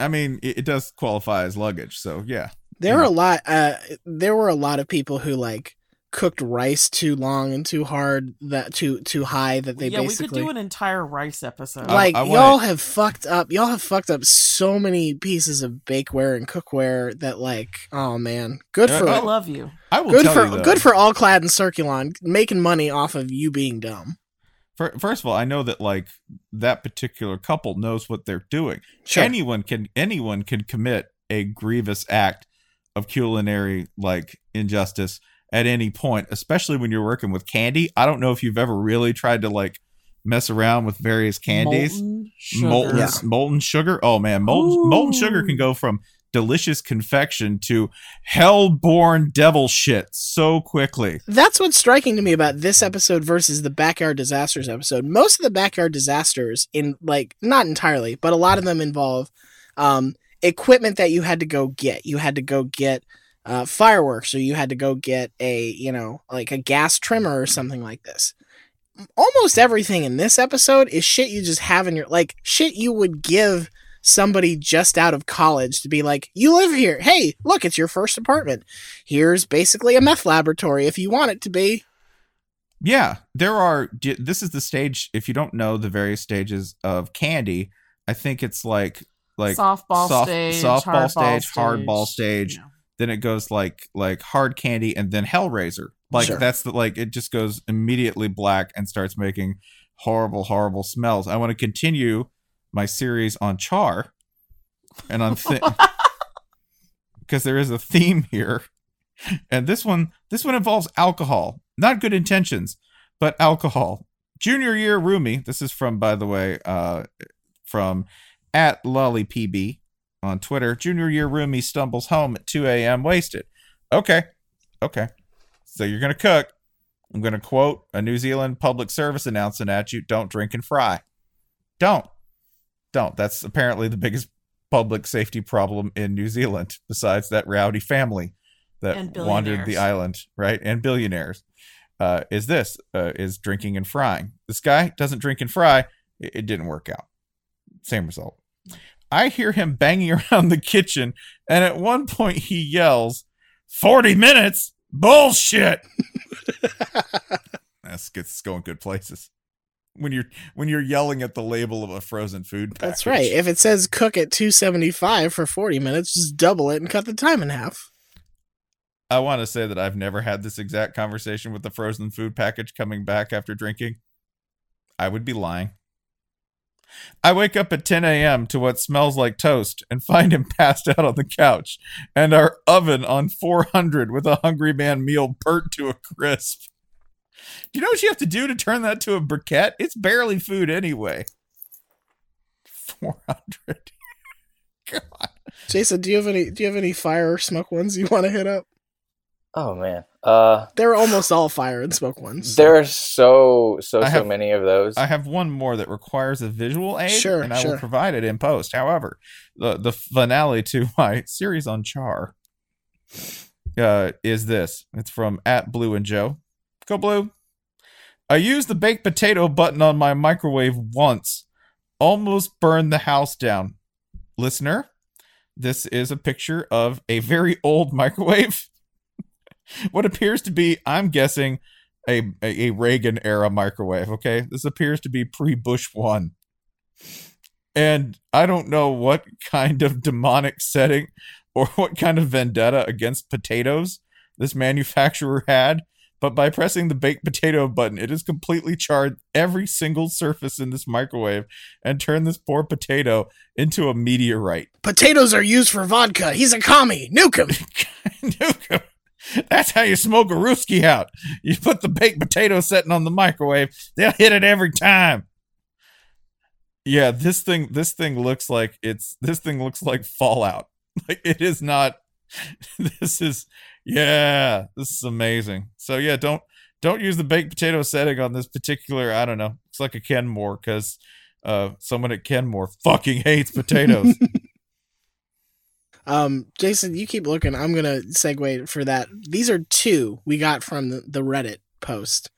A: I mean, it, it does qualify as luggage. So yeah,
B: There were a lot. Uh, there were a lot of people who like cooked rice too long and too hard that too too high that they
D: yeah, we
B: basically
D: could do an entire rice episode.
B: Like
A: I wanna-
B: y'all have fucked up. Y'all have fucked up so many pieces of bakeware and cookware that like oh man, good
A: Yeah,
B: for
D: I
A: oh,
D: love you.
A: I will
B: good
A: tell
B: for
A: you
B: good for All Clad and Circulon making money off of you being dumb.
A: First of all, I know that like that particular couple knows what they're doing.
B: Sure.
A: Anyone can anyone can commit a grievous act of culinary like injustice at any point, especially when you're working with candy. I don't know if you've ever really tried to like mess around with various candies.
D: Molten sugar.
A: molten
B: Yeah.
A: molten sugar. Oh man, molten molten sugar can go from delicious confection to hell-born devil shit so quickly.
B: That's what's striking to me about this episode versus the Backyard Disasters episode. Most of the Backyard Disasters, in like not entirely, but a lot of them involve um, equipment that you had to go get. You had to go get uh, fireworks, or you had to go get a you know like a gas trimmer or something like this. Almost everything in this episode is shit you just have in your like shit you would give somebody just out of college to be like, you live here. Hey, look, it's your first apartment. Here's basically a meth laboratory if you want it to be.
A: Yeah, there are. This is the stage. If you don't know the various stages of candy, I think it's like like
D: softball
A: soft-
D: stage,
A: softball
D: hardball
A: stage, hardball stage.
D: Yeah.
A: Then it goes like like hard candy and then Hellraiser. Like
B: Sure.
A: that's the like it just goes immediately black and starts making horrible horrible smells. I want to continue my series on char and on thi- because there is a theme here. And this one this one involves alcohol. Not good intentions, but alcohol. Junior year roomie. This is from by the way uh from at lollypb on Twitter. Junior year roomie stumbles home at 2 a.m. wasted. Okay. Okay. So you're going to cook. I'm going to quote a New Zealand public service announcement at you don't drink and fry. Don't. Don't. That's apparently the biggest public safety problem in New Zealand, besides that rowdy family that wandered the island, right? And billionaires. Uh, is this uh, is drinking and frying. This guy doesn't drink and fry. It, it didn't work out. Same result. I hear him banging around the kitchen, and at one point he yells, 40 minutes? Bullshit. That's gets going good places. When you're when you're yelling at the label of a frozen food package.
B: That's right. If it says cook at 275 for 40 minutes, just double it and cut the time in half.
A: I want to say that I've never had this exact conversation with the frozen food package coming back after drinking. I would be lying. I wake up at 10 a.m. to what smells like toast and find him passed out on the couch and our oven on 400 with a hungry man meal burnt to a crisp. Do you know what you have to do to turn that to a briquette? It's barely food anyway. 400. God.
B: Jason, do you have any do you have any fire or smoke ones you want to hit up?
C: Oh man. Uh
B: They're almost all fire and smoke ones.
C: there are so so
A: I
C: so many of those.
A: I have one more that requires a visual aid,
B: Sure,
A: and I will provide it in post. However, the the finale to my series on Char uh, is this. It's from at Blue and Joe. Go Blue. I used the baked potato button on my microwave once, almost burned the house down. Listener, this is a picture of a very old microwave. what appears to be, I'm guessing, a, a, Reagan era microwave. Okay, this appears to be pre Bush one, and I don't know what kind of demonic setting or what kind of vendetta against potatoes this manufacturer had. But by pressing the baked potato button, it has completely charred every single surface in this microwave and turned this poor potato into a meteorite.
B: Potatoes are used for vodka. He's a commie. Nuke him.
A: Nuke 'em. That's how you smoke a rooski out. You put the baked potato setting on the microwave, they'll hit it every time. Yeah, this thing this thing looks like it's this thing looks like Fallout. Like it is not this is yeah, this is amazing. So yeah, don't don't use the baked potato setting on this particular, I don't know. It's like a Kenmore cuz uh someone at Kenmore fucking hates potatoes.
B: Um, Jason, you keep looking. I'm gonna segue for that. These are two we got from the, Reddit post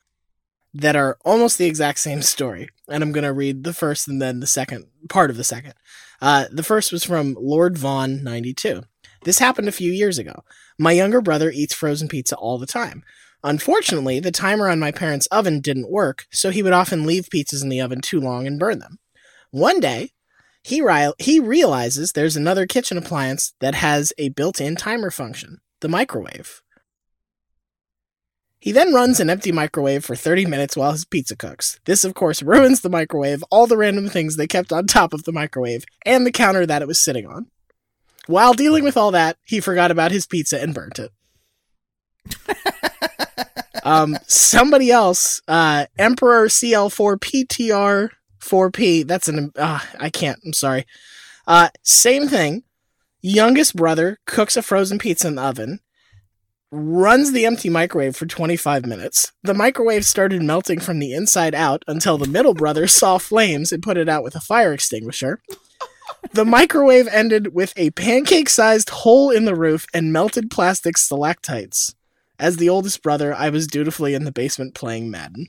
B: that are almost the exact same story, and I'm gonna read the first and then the second part of the second. Uh, the first was from Lord Vaughn 92. This happened a few years ago. My younger brother eats frozen pizza all the time. Unfortunately, the timer on my parents' oven didn't work, so he would often leave pizzas in the oven too long and burn them. One day, he, ri- he realizes there's another kitchen appliance that has a built in timer function the microwave. He then runs an empty microwave for 30 minutes while his pizza cooks. This, of course, ruins the microwave, all the random things they kept on top of the microwave, and the counter that it was sitting on. While dealing with all that, he forgot about his pizza and burnt it. um, somebody else, uh, Emperor CL4 PTR4P. That's an. Uh, I can't. I'm sorry. Uh, same thing. Youngest brother cooks a frozen pizza in the oven, runs the empty microwave for 25 minutes. The microwave started melting from the inside out until the middle brother saw flames and put it out with a fire extinguisher. The microwave ended with a pancake sized hole in the roof and melted plastic stalactites. As the oldest brother, I was dutifully in the basement playing Madden.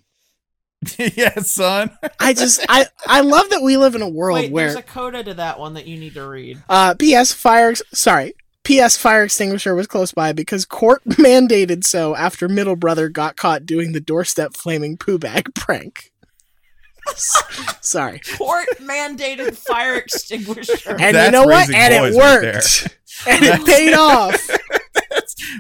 A: yeah, son.
B: I just I I love that we live in a world
D: Wait,
B: where
D: there's a coda to that one that you need to read.
B: uh PS fire ex- sorry PS fire extinguisher was close by because court mandated so after middle brother got caught doing the doorstep flaming poo bag prank. Sorry.
D: Court mandated fire extinguisher.
B: And you know what? And it
A: boys right
B: worked. and it paid off.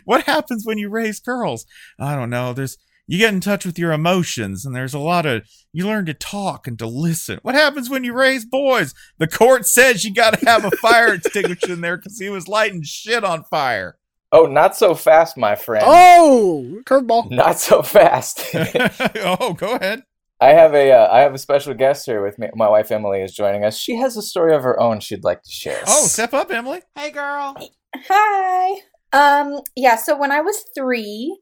A: What happens when you raise girls. I don't know. There's you get in touch with your emotions, and there's a lot of you learn to talk and to listen. What happens when you raise boys? The court says you got to have a fire extinguisher in there because he was lighting shit on fire.
C: Oh, not so fast, my friend.
B: Oh, curveball.
C: Not so fast.
A: oh, go ahead.
C: I have a uh, I have a special guest here with me. My wife Emily is joining us. She has a story of her own she'd like to share.
A: Oh, step up, Emily.
D: Hey, girl.
E: Hi. Um, yeah, so when I was three,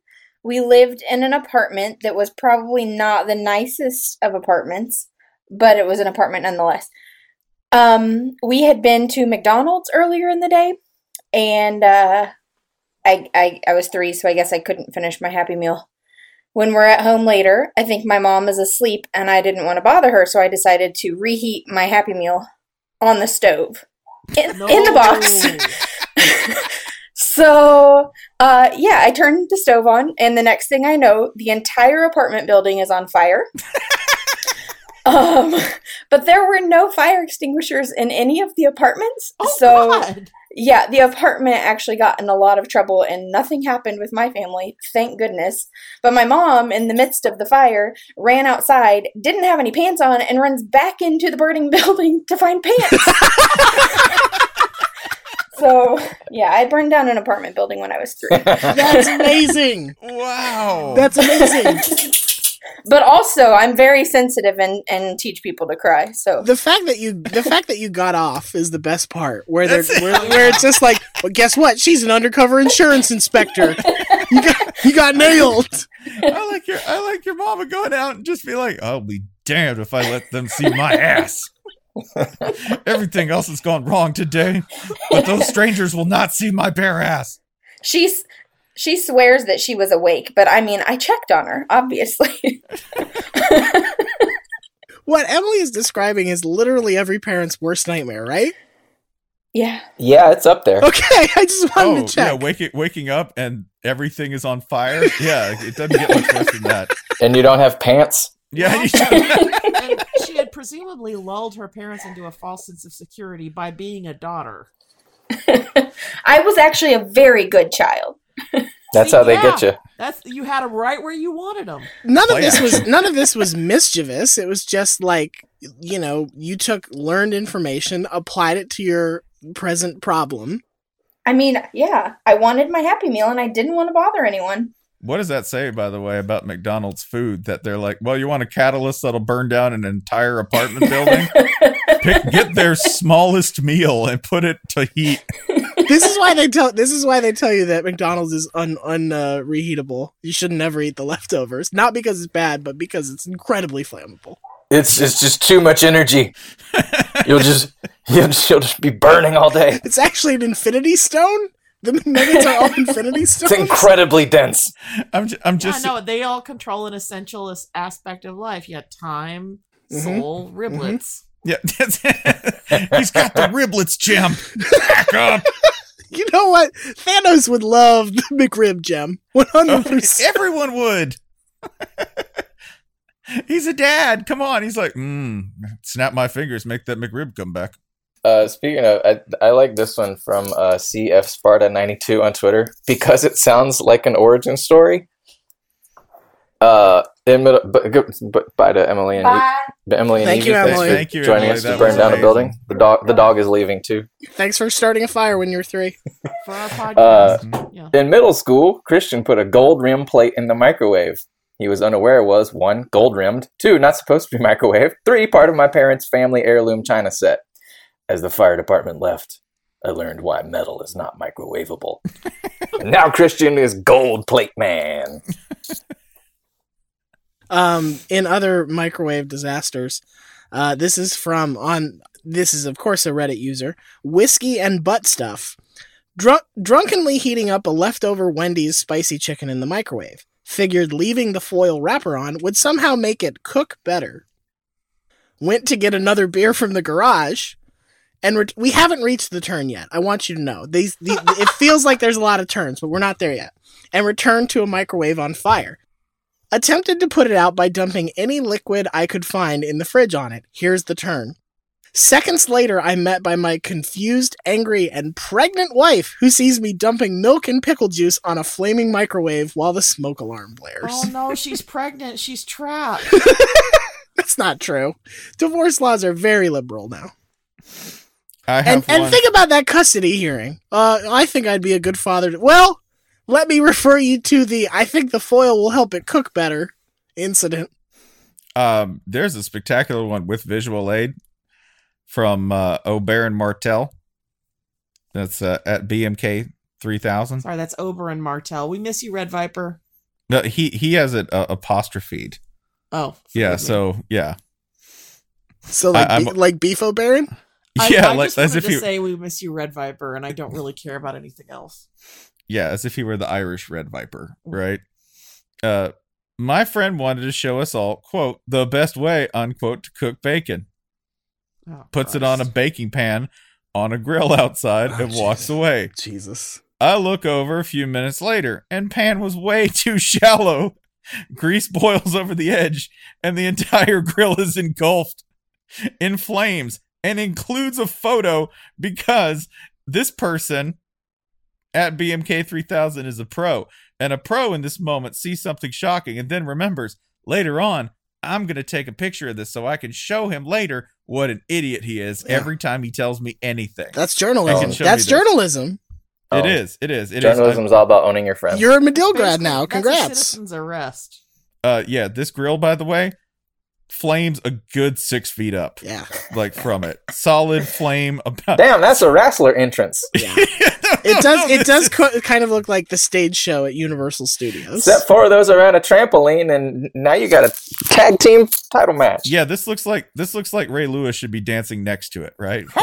E: we lived in an apartment that was probably not the nicest of apartments, but it was an apartment nonetheless. Um, we had been to McDonald's earlier in the day, and uh, I, I I was three, so I guess I couldn't finish my Happy Meal. When we're at home later, I think my mom is asleep, and I didn't want to bother her, so I decided to reheat my Happy Meal on the stove in, in the box. so, uh, yeah, I turned the stove on, and the next thing I know, the entire apartment building is on fire. um, but there were no fire extinguishers in any of the apartments.
D: Oh,
E: so,
D: God.
E: yeah, the apartment actually got in a lot of trouble, and nothing happened with my family, thank goodness. But my mom, in the midst of the fire, ran outside, didn't have any pants on, and runs back into the burning building to find pants. so, yeah, I burned down an apartment building when I was three.
B: That's amazing.
A: Wow.
B: That's amazing.
E: but also, I'm very sensitive and, and teach people to cry. So,
B: The fact that you the fact that you got off is the best part. Where they're where, where it's just like, well, guess what? She's an undercover insurance inspector. You got you got nailed.
A: I like your I like your mama going out and just be like, I'll be damned if I let them see my ass. Everything else has gone wrong today, but those strangers will not see my bare ass.
E: she's. She swears that she was awake, but I mean, I checked on her, obviously.
B: What Emily is describing is literally every parent's worst nightmare, right?
E: yeah.
C: yeah, it's up there.
B: Okay, I just wanted
A: Oh,
B: to check.
A: yeah, waking waking up and everything is on fire. Yeah, it doesn't get much worse than that.
C: And you don't have pants.
A: Yeah,
D: and she had presumably lulled her parents into a false sense of security by being a daughter.
E: I was actually a very good child.
C: That's
D: See,
C: how they
D: yeah.
C: get you.
D: That's you had them right where you wanted them.
B: none of
A: Play
B: this was none of this was mischievous. It was just like you know, you took learned information, applied it to your present problem.
E: I mean, yeah, I wanted my Happy Meal and I didn't want to bother anyone.
A: What does that say, by the way, about McDonald's food? That they're like, well, you want a catalyst that'll burn down an entire apartment building? Pick, get their smallest meal and put it to heat.
B: This is why they tell this is why they tell you that McDonald's is un un uh, reheatable. You should never eat the leftovers, not because it's bad, but because it's incredibly flammable.
C: It's it's just too much energy. You'll just you'll just, you'll just be burning all day.
B: It's actually an infinity stone. The nuggets are all infinity stones.
C: It's incredibly dense.
A: I'm, ju- I'm just
D: yeah, no, they all control an essential aspect of life. You had time,
B: Mhm.
D: soul, riblets.
A: yeah. He's got the riblets, Jim. Back up.
B: You know what? Thanos would love the McRib gem. One hundred percent.
A: Everyone would. He's a dad. Come on. He's like, mm, snap my fingers, make that McRib come back.
C: Uh, speaking of, I, I like this one from uh, CF Sparta ninety two on Twitter because it sounds like an origin story. Uh, in middle, but, but bye to Emily and
E: Bye.
C: E- Emily and
B: Thank
C: Evie,
B: you,
C: thanks
B: Emily.
C: for
A: Thank you,
C: joining
A: Emily.
C: us
A: That
C: to burn
A: was
C: down a building. The dog, the dog is leaving too.
B: Thanks for starting a fire when you're three.
D: For our
C: Uh,
D: podcast. yeah.
C: In middle school, Christian put a gold rim plate in the microwave. He was unaware was one, gold rimmed, two, not supposed to be microwaved, three, part of my parents' family heirloom china set. As the fire department left, I learned why metal is not microwavable. now Christian is gold plate man.
B: Um, in other microwave disasters, uh, this is from on. This is of course a Reddit user. Whiskey and butt stuff. Drunk, drunkenly heating up a leftover Wendy's spicy chicken in the microwave. Figured leaving the foil wrapper on would somehow make it cook better. Went to get another beer from the garage, and ret- we haven't reached the turn yet. I want you to know these. The, it feels like there's a lot of turns, but we're not there yet. And returned to a microwave on fire. Attempted to put it out by dumping any liquid I could find in the fridge on it. Here's the turn. Seconds later, I'm met by my confused, angry, and pregnant wife who sees me dumping milk and pickle juice on a flaming microwave while the smoke alarm blares.
D: Oh no, she's pregnant. She's trapped.
B: That's not true. Divorce laws are very liberal now.
A: I have
B: And and think about that custody hearing. Uh, I think I'd be a good father. To, well, let me refer you to the I think the foil will help it cook better incident.
A: um, there's a spectacular one with visual aid from uh, Oberyn Martell. That's uh, at BMK three thousand.
D: Sorry, that's Oberyn Martell. We miss you, Red Viper.
A: No, he he has it uh, apostrophed.
D: Oh,
A: Yeah,
D: me.
A: so yeah,
B: So like
A: I-
B: be- like Beefo Baron.
D: I,
A: yeah,
D: I
A: like
D: just
A: as if
D: to
A: he
D: say we miss you, Red Viper, and I don't really care about anything else.
A: yeah, as if he were the Irish Red Viper, right? Uh, my friend wanted to show us all quote the best way unquote to cook bacon.
D: Oh,
A: Puts it on a baking pan on a grill outside
B: Oh,
A: and walks away.
B: Jesus.
A: I look over a few minutes later, and pan was way too shallow. Grease boils over the edge, and the entire grill is engulfed in flames and includes a photo because this person at BMK 3000 is a pro. And a pro in this moment sees something shocking and then remembers later on, I'm going to take a picture of this so I can show him later what an idiot he is
B: Yeah.
A: every time he tells me anything.
B: That's journalism. That's
A: me this.
B: journalism.
C: Oh.
A: It is. It is. It is.
C: Journalism is all about owning your friends.
B: You're a Medill grad
D: Basically,
B: now.
D: that's a
B: Congrats.
D: citizen's arrest.
A: Uh, yeah. This grill, by the way, flames a good six feet up,
B: Yeah.
A: like from it. Solid flame. About.
C: Damn, that's a wrestler entrance.
B: Yeah. It does. It does co- kind of look like the stage show at Universal Studios.
C: Set four of those around a trampoline, and now you got a tag team title match.
A: Yeah, this looks like this looks like Ray Lewis should be dancing next to it, right?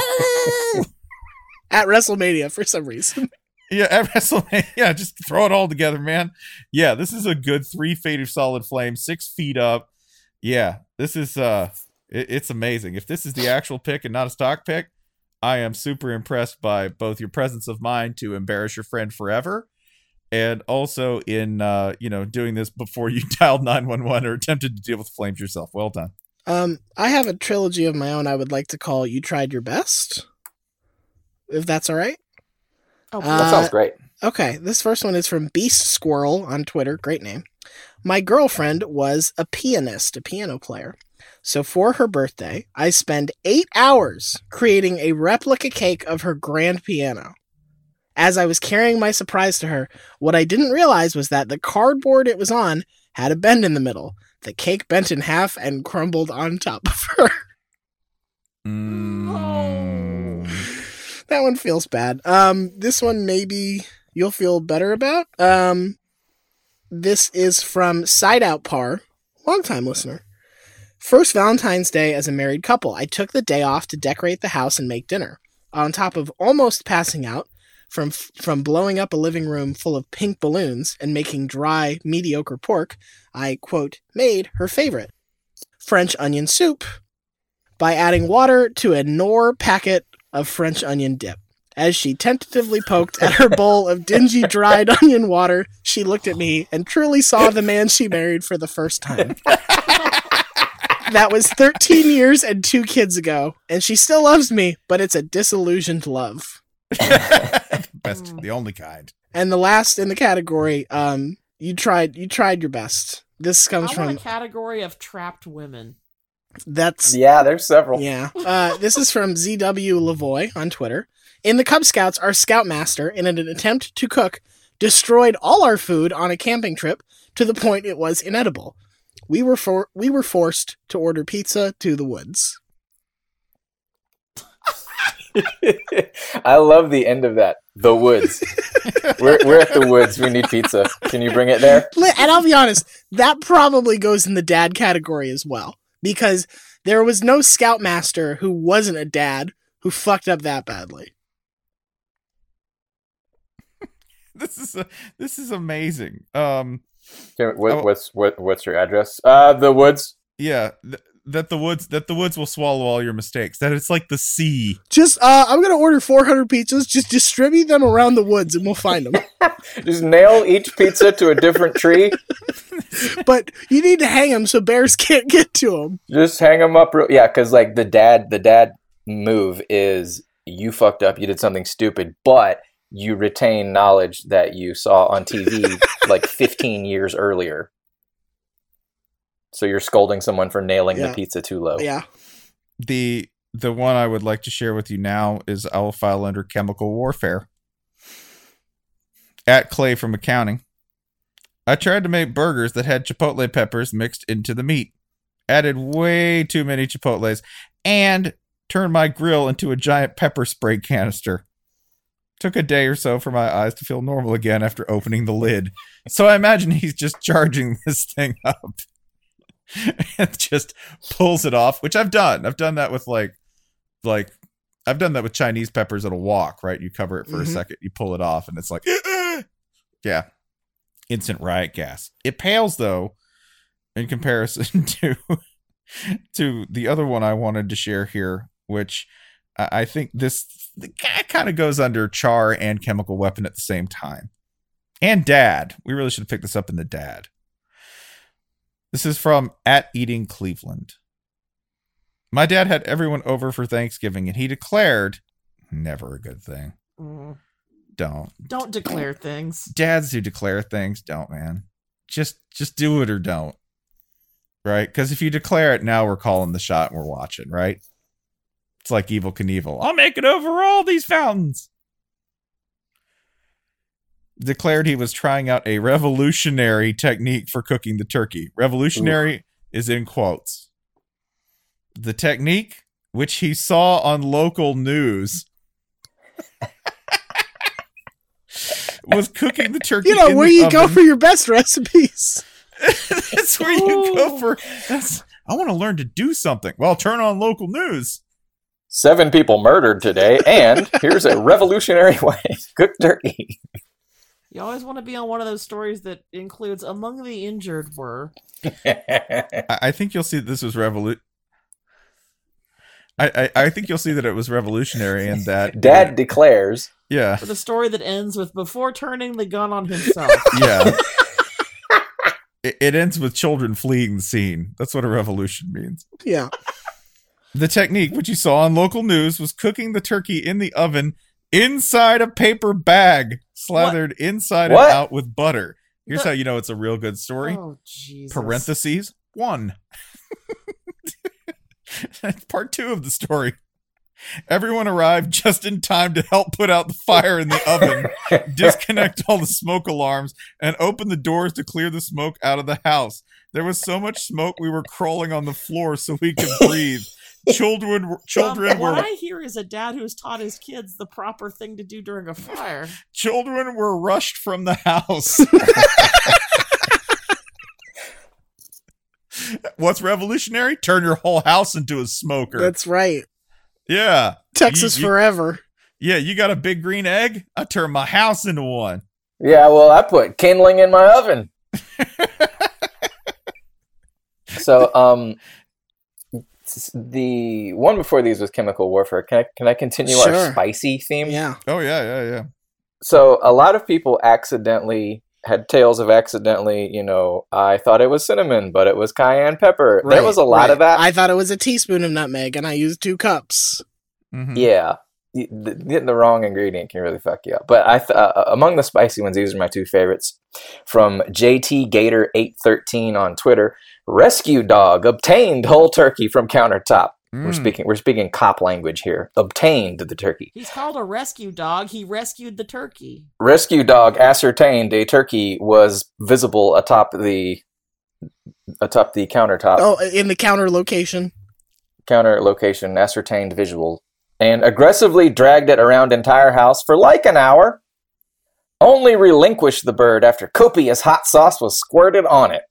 B: at WrestleMania for some reason.
A: yeah, at WrestleMania. Yeah, just throw it all together, man. Yeah, this is a good three feet of solid flame, six feet up. Yeah, this is uh, it, it's amazing. If this is the actual pick and not a stock pick, I am super impressed by both your presence of mind to embarrass your friend forever, and also in uh, you know, doing this before you dialed nine one one or attempted to deal with flames yourself. Well done.
B: Um, I have a trilogy of my own. I would like to call "You Tried Your Best," if that's all right.
D: Oh,
B: Uh,
C: That sounds great.
B: Okay, this first one is from Beast Squirrel on Twitter. Great name. My girlfriend was a pianist, a piano player. So for her birthday, I spent eight hours creating a replica cake of her grand piano. As I was carrying my surprise to her, what I didn't realize was that the cardboard it was on had a bend in the middle. The cake bent in half and crumbled on top of her.
A: Mm.
B: that one feels bad. Um, this one maybe you'll feel better about. Um, this is from Side Out Par, longtime listener. First Valentine's Day as a married couple, I took the day off to decorate the house and make dinner. On top of almost passing out from from blowing up a living room full of pink balloons and making dry, mediocre pork, I quote made her favorite French onion soup by adding water to a Knorr packet of French onion dip. As she tentatively poked at her bowl of dingy dried onion water, she looked at me and truly saw the man she married for the first time. that was 13 years and two kids ago, and she still loves me, but it's a disillusioned love.
A: Best, the only kind.
B: And the last in the category, um, you tried you tried your best. This
D: I
B: comes
D: want
B: from
D: a category of trapped women.
B: that's
C: Yeah, there's several.
B: Yeah. Uh, this is from ZW Lavoy on Twitter. In the Cub Scouts, our scoutmaster, in an attempt to cook, destroyed all our food on a camping trip to the point it was inedible. We were for- we were forced to order pizza to the woods.
C: I love the end of that. The woods. we're, we're at the woods. We need pizza. Can you bring it there?
B: And I'll be honest, that probably goes in the dad category as well because there was no scoutmaster who wasn't a dad who fucked up that badly.
A: this is a, this is amazing. Um,
C: Okay, what,
A: Oh.
C: what's what, what's your address? Uh, the woods.
A: Yeah, th- that the woods that the woods will swallow all your mistakes. That it's like the sea.
B: Just, uh, I'm gonna order 400 pizzas. Just distribute them around the woods, and we'll find them.
C: Just nail each pizza to a different tree.
B: but you need to hang them so bears can't get to them.
C: Just hang them up. Real, yeah, because like the dad, the dad move is you fucked up. You did something stupid, but you retain knowledge that you saw on TV like 15 years earlier. So you're scolding someone for nailing
B: Yeah.
C: the pizza too low.
B: Yeah.
A: The the one I would like to share with you now is I will file under chemical warfare. At Clay from accounting. I tried to make burgers that had chipotle peppers mixed into the meat. Added way too many chipotles and turned my grill into a giant pepper spray canister. Took a day or so for my eyes to feel normal again after opening the lid. So I imagine he's just charging this thing up and just pulls it off, which I've done. I've done that with like like I've done that with Chinese peppers at a wok, right? You cover it for a
B: Mhm.
A: second, you pull it off, and it's like yeah. Instant riot gas. It pales though in comparison to to the other one I wanted to share here, which I I think this kind of goes under char and chemical weapon at the same time. And dad. We really should have picked this up in the dad. This is from at eating Cleveland. My dad had everyone over for Thanksgiving and he declared never a good thing.
D: Mm.
A: Don't.
D: Don't declare things.
A: Dads who declare things don't, man. Just just do it or don't. Right? Because if you declare it now, we're calling the shot and we're watching, right? It's like Evel Knievel. I'll make it over all these fountains. Declared he was trying out a revolutionary technique for cooking the turkey. Revolutionary is in quotes. The technique, which he saw on local news, was cooking the turkey.
B: You know where you go for your best recipes.
A: that's where you go for. That's. I want to learn to do something. Well, turn on local news.
C: Seven people murdered today, and here's a revolutionary way to cook turkey.
D: You always want to be on one of those stories that includes among the injured were.
A: I, I think you'll see that this was revolu. I, I I think you'll see that it was revolutionary and that
C: Dad declares
A: Yeah,
D: For the story that ends with before turning the gun on himself.
A: yeah. it, it ends with children fleeing the scene. That's what a revolution means.
B: Yeah.
A: The technique, which you saw on local news, was cooking the turkey in the oven inside a paper bag, slathered inside
C: What?
A: and out with butter. Here's
D: The-
A: how you know it's a real good story.
D: oh Jesus!
A: Parentheses one. Part two of the story. Everyone arrived just in time to help put out the fire in the oven, disconnect all the smoke alarms, and open the doors to clear the smoke out of the house. There was so much smoke we were crawling on the floor so we could breathe. Children, were- children
D: Um, what
A: were
D: I hear is a dad who's taught his kids the proper thing to do during a fire.
A: children were rushed from the house. What's revolutionary? Turn your whole house into a smoker.
B: That's right.
A: Yeah.
B: Texas
A: You- you-
B: forever.
A: Yeah, you got a big green egg? I turn my house into one.
C: Yeah, well, I put kindling in my oven. so, um, the one before these was chemical warfare. Can I can I continue our spicy theme?
B: Yeah.
A: Oh yeah, yeah, yeah.
C: So, a lot of people accidentally had tales of accidentally. You know, I thought it was cinnamon, but it was cayenne pepper. there was a lot of that.
B: I thought it was a teaspoon of nutmeg, and I used two cups.
A: Mhm.
C: Yeah. Getting the wrong ingredient can really fuck you up. But I th- uh, among the spicy ones, these are my two favorites. From JT Gator eight thirteen on Twitter, rescue dog obtained whole turkey from countertop. We're
A: Mm.
C: speaking we're speaking cop language here. Obtained the turkey.
D: He's called a rescue dog. He rescued the turkey.
C: Rescue dog ascertained a turkey was visible atop the atop the countertop.
B: Oh, in the counter location.
C: counter location ascertained visual and aggressively dragged it around entire house for like an hour only relinquished the bird after copious hot sauce was squirted on it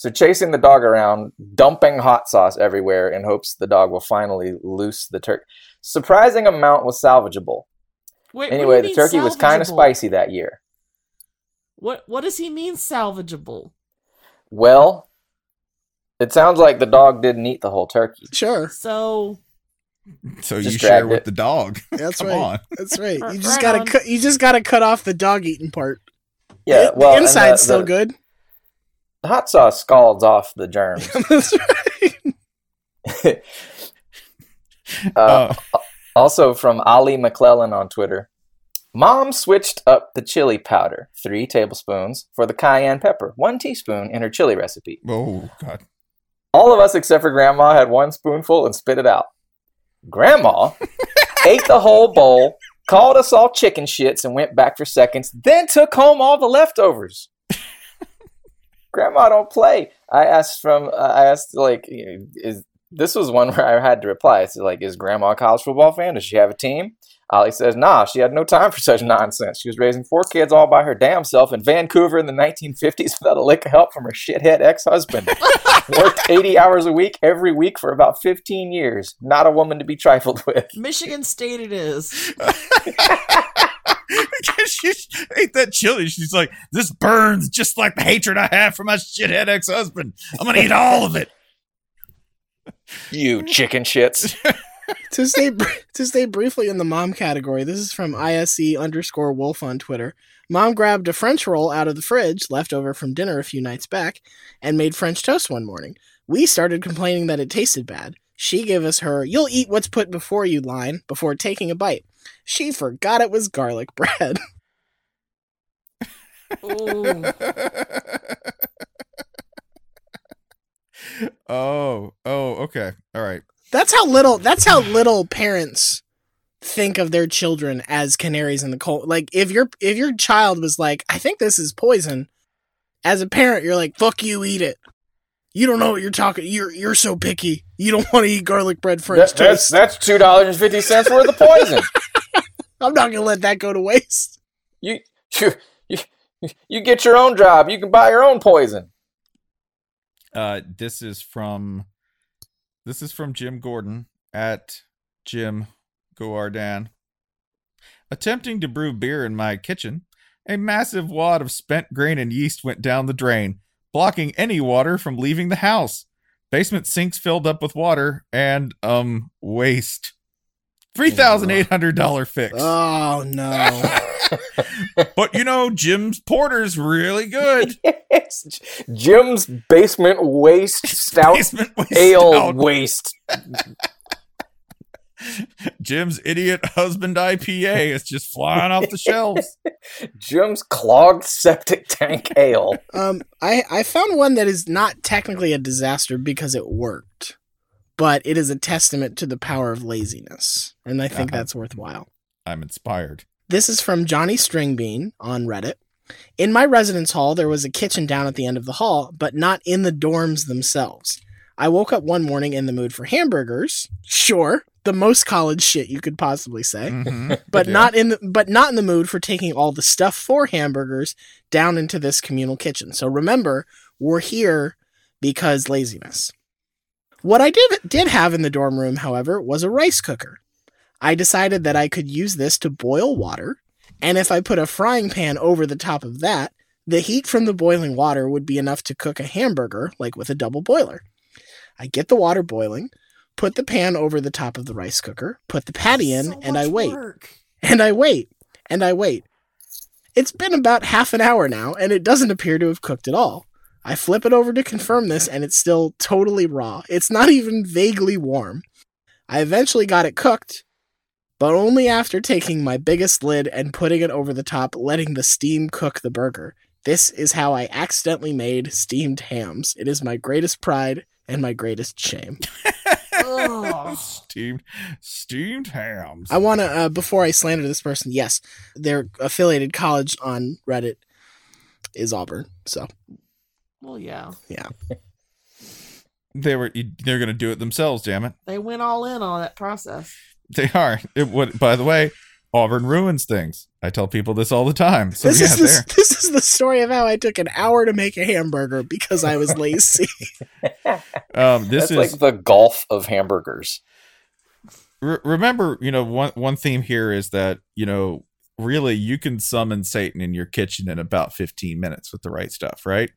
C: so chasing the dog around dumping hot sauce everywhere in hopes the dog will finally loose the turkey surprising amount was salvageable
D: Wait, what do
C: anyway
D: you
C: the
D: mean
C: turkey was kind of spicy that year
D: What what does he mean salvageable?
C: Well, it sounds like the dog didn't eat the whole turkey.
B: Sure,
D: So
A: So you share with
C: it.
A: the dog.
B: that's
A: Come
B: right.
A: on.
B: That's right. You
D: Right
B: just gotta
D: on.
B: cut. You just gotta cut off the dog eating part.
C: Yeah,
B: The-
C: well,
B: the inside's
C: the-
B: still
C: the-
B: good.
C: Hot sauce scalds off the germs.
B: That's right.
C: Uh,
A: Uh,
C: also from Ali McClellan on Twitter. Mom switched up the chili powder, three tablespoons, for the cayenne pepper, one teaspoon in her chili recipe.
A: oh God.
C: All of us except for Grandma had one spoonful and spit it out. Grandma ate the whole bowl, called us all chicken shits, and went back for seconds, then took home all the leftovers. Grandma don't play. I asked from uh, I asked like is this was one where I had to reply. It's like is Grandma a college football fan? Does she have a team? Ali says, nah, she had no time for such nonsense. She was raising four kids all by her damn self in Vancouver in the 1950s without a lick of help from her shithead ex-husband. Worked 80 hours a week every week for about 15 years. Not a woman to be trifled with.
D: Michigan State it is.
A: she ate that chili. She's like, this burns just like the hatred I have for my shithead ex husband. I'm gonna eat all of it.
C: You chicken shits.
B: to stay br- to stay briefly in the mom category, this is from ISE underscore wolf on Twitter. Mom grabbed a French roll out of the fridge, left over from dinner a few nights back, and made French toast one morning. We started complaining that it tasted bad. She gave us her "You'll eat what's put before you" line before taking a bite. She forgot it was garlic bread.
A: Oh, oh, okay. All right.
B: That's how little. That's how little parents think of their children as canaries in the coal. Like if your if your child was like, "I think this is poison," as a parent, you're like, "Fuck you, eat it." You don't know what you're talking. You're you're so picky. You don't want to eat garlic bread French
C: That- that's
B: toast.
C: that's two dollars and fifty cents worth of poison.
B: I'm not gonna let that go to waste.
C: you, you you you get your own job. You can buy your own poison.
A: Uh, this is from this is from Jim Gordon at Jim Goardan. Attempting to brew beer in my kitchen, a massive wad of spent grain and yeast went down the drain, blocking any water from leaving the house. Basement sinks filled up with water and um waste. Three thousand eight hundred dollar fix.
B: Oh no.
A: but you know, Jim's porter's really good.
C: It's Jim's basement waste stout
A: Basement waste
C: ale
A: stout.
C: waste.
A: Jim's idiot husband IPA is just flying off the shelves.
C: Jim's clogged septic tank ale.
B: Um, I I found one that is not technically a disaster because it worked, but it is a testament to the power of laziness, and I think
A: Uh-huh.
B: that's worthwhile.
A: I'm inspired.
B: This is from Johnny Stringbean on Reddit. In my residence hall, there was a kitchen down at the end of the hall, but not in the dorms themselves. I woke up one morning in the mood for hamburgers. Sure, the most college shit you could possibly say,
A: Mhm.
B: but
A: Yeah.
B: not in the but not in the mood for taking all the stuff for hamburgers down into this communal kitchen. So remember, we're here because laziness. What I did did have in the dorm room, however, was a rice cooker. I decided that I could use this to boil water, and if I put a frying pan over the top of that, the heat from the boiling water would be enough to cook a hamburger like with a double boiler. I get the water boiling, put the pan over the top of the rice cooker, put the patty in,
D: So
B: and I wait.
D: work.
B: And I wait, and I wait. It's been about half an hour now, and it doesn't appear to have cooked at all. I flip it over to confirm this, and it's still totally raw. It's not even vaguely warm. I eventually got it cooked, but only after taking my biggest lid and putting it over the top, letting the steam cook the burger. This is how I accidentally made steamed hams. It is my greatest pride and my greatest shame.
D: Ugh.
A: steamed steamed hams.
B: I want to, uh, before I slander this person, yes, their affiliated college on Reddit is Auburn. So,
D: Well, yeah, yeah.
A: they were they're gonna do it themselves. Damn it,
D: They went all in on that process.
A: they are. It would. By the way, Auburn ruins things. I tell people this all the time. So
B: this
A: yeah,
B: is the,
A: there.
B: this is the story of how I took an hour to make a hamburger because I was lazy.
A: Um, this
C: That's
A: is
C: like the golf of hamburgers.
A: re- remember, you know, one one theme here is that you know really you can summon Satan in your kitchen in about 15 minutes with the right stuff, right?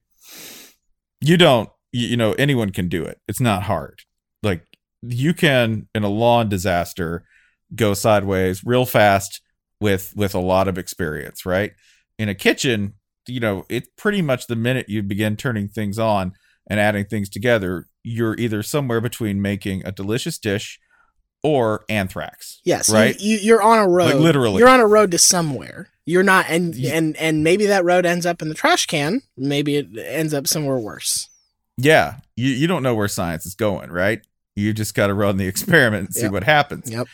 A: You don't, you, you know, anyone can do it. It's not hard. Like you can in a lawn disaster go sideways real fast with with a lot of experience, right? In a kitchen, you know, it's pretty much the minute you begin turning things on and adding things together, you're either somewhere between making a delicious dish or anthrax.
B: Yes,
A: Right?
B: You, you, you're on a road.
A: Like, literally.
B: you're on a road to somewhere. You're not, and
A: Ye-
B: and and maybe that road ends up in the trash can. Maybe it ends up somewhere worse.
A: Yeah, you, you don't know where science is going, right? You just got to run the experiment and see
B: Yep.
A: what happens.
B: Yep.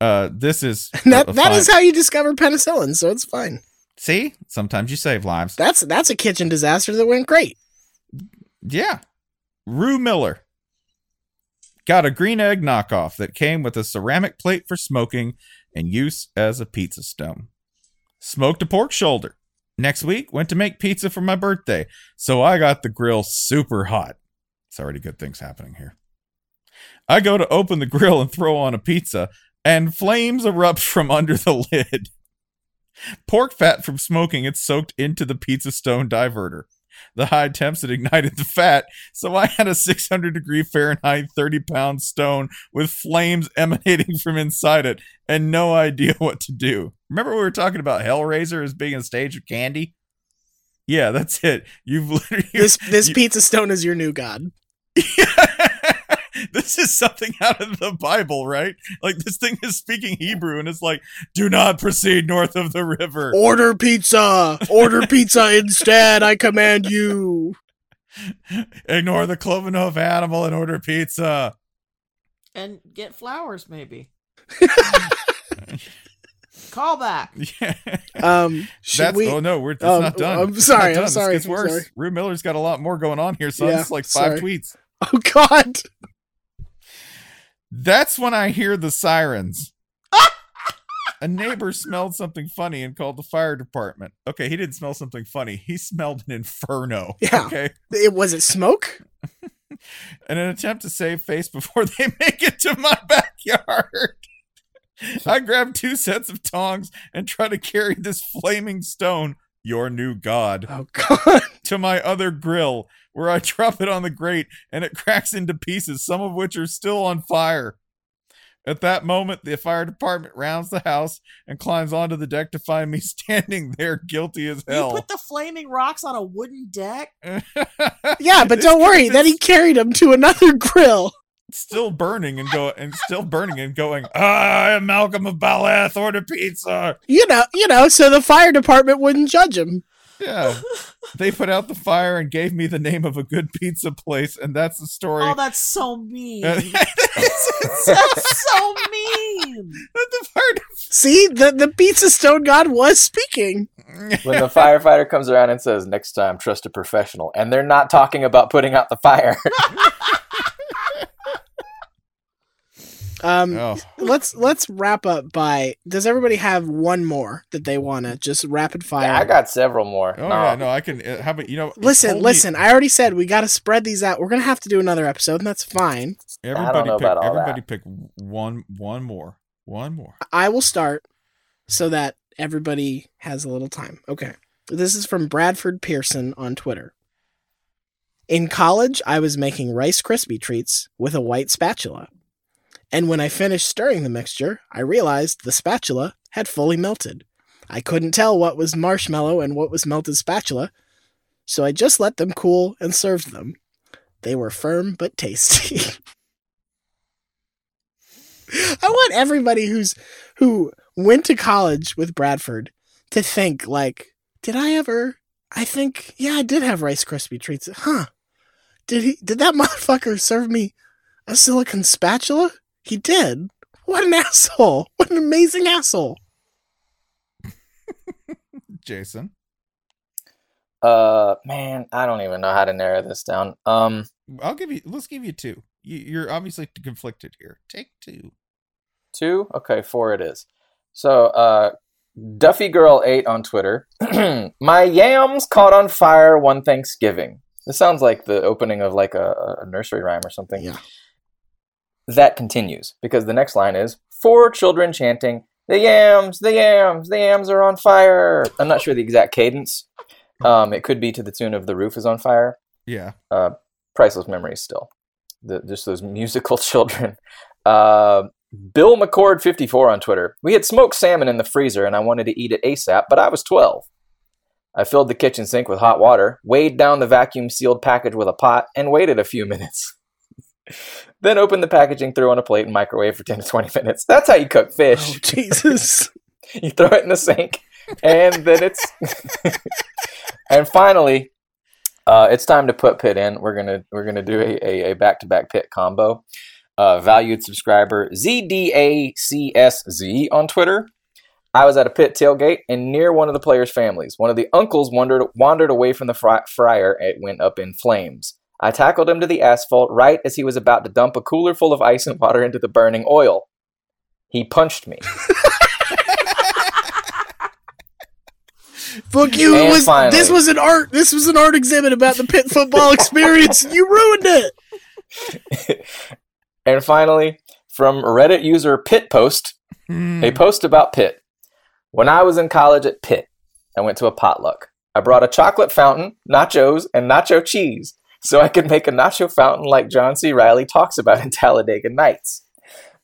A: Uh, this is
B: that
A: a
B: that is how you discover penicillin. So it's fine.
A: see. Sometimes you save lives.
B: That's that's a kitchen disaster that went great.
A: Yeah. Rue Miller got a green egg knockoff that came with a ceramic plate for smoking and use as a pizza stone. Smoked a pork shoulder. Next week, went to make pizza for my birthday, so I got the grill super hot. It's already good things happening here. I go to open the grill and throw on a pizza, and flames erupt from under the lid. Pork fat from smoking had soaked into the pizza stone diverter. The high temps had ignited the fat, so I had a 600 degree Fahrenheit 30 pound stone with flames emanating from inside it and no idea what to do. Remember we were talking about Hellraiser as being a stage of candy? Yeah, that's it. You've literally
B: This this
A: you-
B: pizza stone is your new god.
A: this is something out of the Bible, right? Like this thing is speaking Hebrew and it's like, do not proceed north of the river.
B: Order pizza. Order pizza instead. I command you.
A: Ignore the cloven hoof animal and order pizza.
D: And get flowers, maybe. Call back.
A: Yeah.
B: Um,
A: That's
B: we?
A: oh no, we're
B: Um,
A: not done.
B: I'm sorry,
A: not
B: I'm sorry,
A: This worse.
B: sorry.
A: Rue Miller's got a lot more going on here, so
B: Yeah,
A: it's like five
B: sorry.
A: tweets.
B: Oh God.
A: That's when I hear the sirens. a neighbor smelled something funny and called the fire department. Okay, he didn't smell something funny. He smelled an inferno.
B: Yeah.
A: Okay.
B: It was it smoke?
A: In an attempt to save face before they make it to my backyard. I grab two sets of tongs and try to carry this flaming stone, your new god,
B: Oh God.
A: to my other grill, where I drop it on the grate and it cracks into pieces, some of which are still on fire. At that moment, the fire department rounds the house and climbs onto the deck to find me standing there, guilty as hell.
D: You
A: hell.
D: put the flaming rocks on a wooden deck?
B: Yeah, but don't worry. Then he carried him to another grill.
A: still burning and go and still burning and going. I am Malcolm of Balath. Order pizza.
B: You know, you know, so the fire department wouldn't judge him.
A: Yeah, they put out the fire and gave me the name of a good pizza place, and that's the story.
D: Oh, that's so mean. That's so mean.
A: the fire
B: See, the the pizza stone god was speaking.
C: When the firefighter comes around and says, "Next time, trust a professional," and they're not talking about putting out the fire.
B: Um,
A: oh,
B: let's let's wrap up by. Does everybody have one more that they want to just rapid fire?
C: I got several more.
A: oh
C: No.
A: yeah, no, I can. Uh, how about you know?
B: Listen,
A: hold me-
B: listen. I already said we got to spread these out. We're gonna have to do another episode, and that's fine.
A: everybody
C: know
A: pick.
C: about all
A: Everybody pick one. One more. One more.
B: I will start so that everybody has a little time. Okay. This is from Bradford Pearson on Twitter. In college, I was making Rice Krispie treats with a white spatula. And when I finished stirring the mixture, I realized the spatula had fully melted. I couldn't tell what was marshmallow and what was melted spatula, so I just let them cool and served them. They were firm but tasty. I want everybody who's who went to college with Bradford to think like, did I ever? I think yeah, I did have Rice Krispie treats. Huh? Did he? Did that motherfucker serve me a silicon spatula? He did. What an asshole! What an amazing asshole!
A: Jason.
C: Uh, man, I don't even know how to narrow this down. Um,
A: I'll give you. Let's give you two. You, you're obviously conflicted here. Take two.
C: two. Okay, four it is. So, uh, Duffy Girl Eight on Twitter. My yams caught on fire one Thanksgiving. This sounds like the opening of like a, a nursery rhyme or something.
B: Yeah.
C: That continues because the next line is four children chanting, the yams, the yams, the yams are on fire. I'm not sure the exact cadence. Um, it could be to the tune of "The roof is on fire."
A: Yeah.
C: Uh, priceless memories still. The, just those musical children. Uh, Bill McCord 54 on Twitter. We had smoked salmon in the freezer and I wanted to eat it ASAP, but I was 12. I filled the kitchen sink with hot water, weighed down the vacuum sealed package with a pot, and waited a few minutes. then open the packaging, threw on a plate, and microwave for 10 to 20 minutes. That's how you cook
B: Oh
C: fish.
B: Jesus!
C: you throw it in the sink, and then it's. and finally, uh, it's time to put Pitt in. We're gonna we're gonna do a, a, a back-to-back Pitt combo. Uh, valued subscriber ZDACSZ on Twitter. I was at a Pitt tailgate and near one of the players' families. One of the uncles wandered wandered away from the fry- fryer. It went up in flames. I tackled him to the asphalt right as he was about to dump a cooler full of ice and water into the burning oil. He punched me.
B: Fuck you!
C: And
B: was
C: finally-
B: this was an art. This was an art exhibit about the Pitt football experience. you ruined it.
C: And finally, from Reddit user Pit Post,
A: Hmm.
C: a post about Pitt. When I was in college at Pitt, I went to a potluck. I brought a chocolate fountain, nachos, and nacho cheese so I could make a nacho fountain like John C. Reilly talks about in Talladega Nights.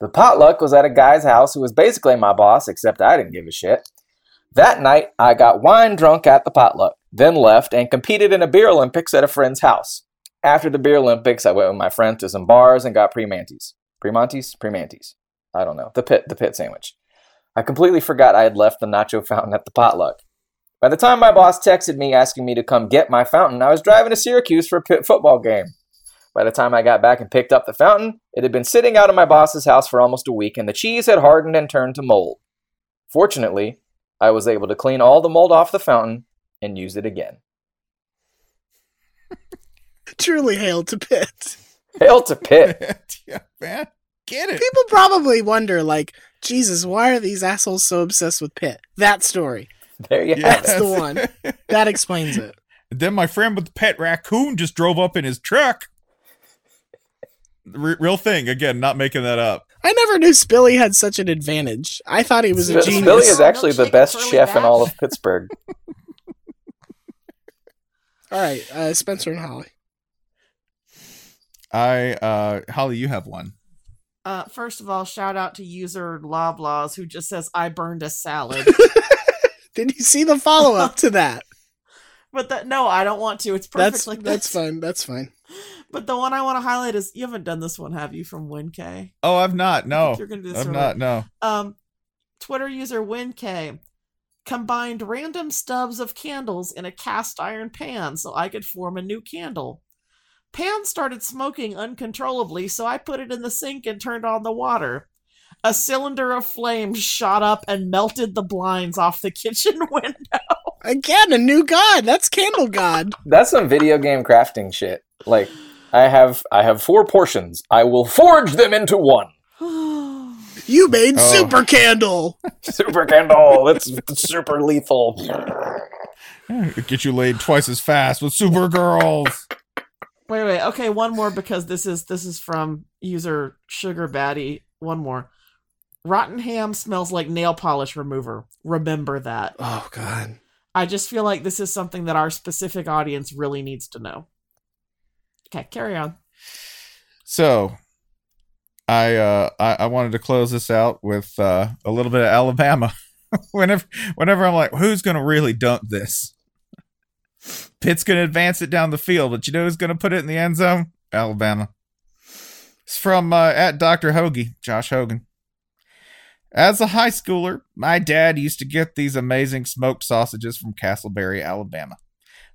C: The potluck was at a guy's house who was basically my boss, except I didn't give a shit. That night, I got wine drunk at the potluck, then left and competed in a beer Olympics at a friend's house. After the beer Olympics, I went with my friend to some bars and got pre-mantis. Pre-montes? Pre-mantis. I don't know. The Pitt, the Pitt sandwich. I completely forgot I had left the nacho fountain at the potluck. By the time my boss texted me asking me to come get my fountain, I was driving to Syracuse for a Pitt football game. By the time I got back and picked up the fountain, it had been sitting out of my boss's house for almost a week, and the cheese had hardened and turned to mold. Fortunately, I was able to clean all the mold off the fountain and use it again.
B: Truly hail to Pitt.
C: Hail to Pitt!
A: yeah, man. Get it.
B: People probably wonder, like, Jesus, why are these assholes so obsessed with Pitt? That story.
C: There you
A: Yeah.
C: have
B: That's the one. That explains it.
A: then my friend with the pet raccoon just drove up in his truck. Re- real thing. Again, not making that up.
B: I never knew Spilly had such an advantage. I thought he was a
C: it.
B: genius.
C: Billy is actually the best
D: and curly
C: chef in all of Pittsburgh.
B: All right, uh, Spencer and Holly.
A: I uh Holly, you have one.
D: Uh, first of all, shout out to user Loblaws who just says I burned a salad.
B: Did you see the follow up to that?
D: but that no, I don't want to. It's
B: That's
D: perfect like
B: that's
D: this.
B: fine. That's fine.
D: But the one I want to highlight is you haven't done this one, have you? From WinK.
A: Oh, I've not. No.
D: You're gonna do this
A: I've
D: early.
A: not. No.
D: Um, Twitter user WinK combined random stubs of candles in a cast iron pan so I could form a new candle. Pan started smoking uncontrollably, so I put it in the sink and turned on the water. A cylinder of flame shot up and melted the blinds off the kitchen window.
B: Again, a new god. That's Candle God.
C: That's some video game crafting shit. Like I have I have four portions. I will forge them into one.
B: You made
A: Oh.
B: Super Candle.
C: Super candle. It's super lethal.
A: Get you laid twice as fast with super girls.
D: Wait, wait. Okay, one more because this is this is from user Sugar Baddie. One more. Rotten ham smells like nail polish remover. Remember that.
B: Oh God.
D: I just feel like this is something that our specific audience really needs to know. Okay, carry on.
A: So, I uh I, I wanted to close this out with uh a little bit of Alabama. whenever whenever I'm like, who's gonna really dunk this? Pitt's gonna advance it down the field, but you know who's gonna put it in the end zone? Alabama. It's from uh, at Dr. Hoagie, Josh Hogan. As a high schooler, my dad used to get these amazing smoked sausages from Castleberry, Alabama.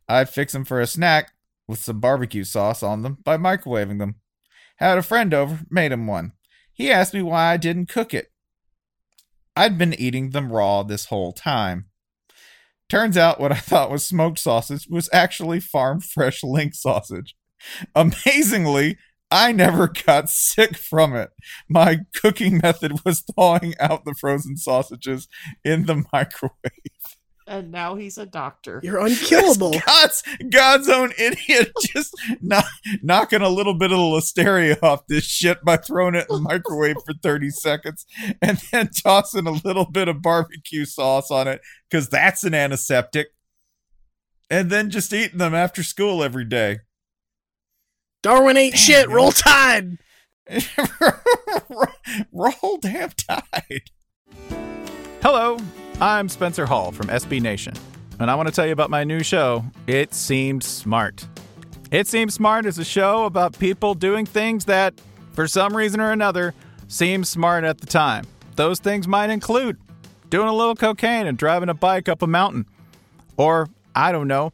A: I'd fix them for a snack with some barbecue sauce on them by microwaving them. Had a friend over, made him one. He asked me why I didn't cook it. I'd been eating them raw this whole time. Turns out what I thought was smoked sausage was actually farm fresh link sausage. Amazingly, I never got sick from it. My cooking method was thawing out the frozen sausages in the microwave.
D: and now he's a doctor.
B: You're unkillable.
A: God's God's own idiot just knock, knocking a little bit of the listeria off this shit by throwing it in the microwave for 30 seconds and then tossing a little bit of barbecue sauce on it because that's an antiseptic. And then just eating them after school every day.
B: Darwin ain't shit.
A: yo.
B: Roll Tide.
A: Roll damn tide. Hello, I'm Spencer Hall from SB Nation, and I want to tell you about my new show, It Seemed Smart. It Seems Smart is a show about people doing things that, for some reason or another, seem smart at the time. Those things might include doing a little cocaine and driving a bike up a mountain. Or, I don't know,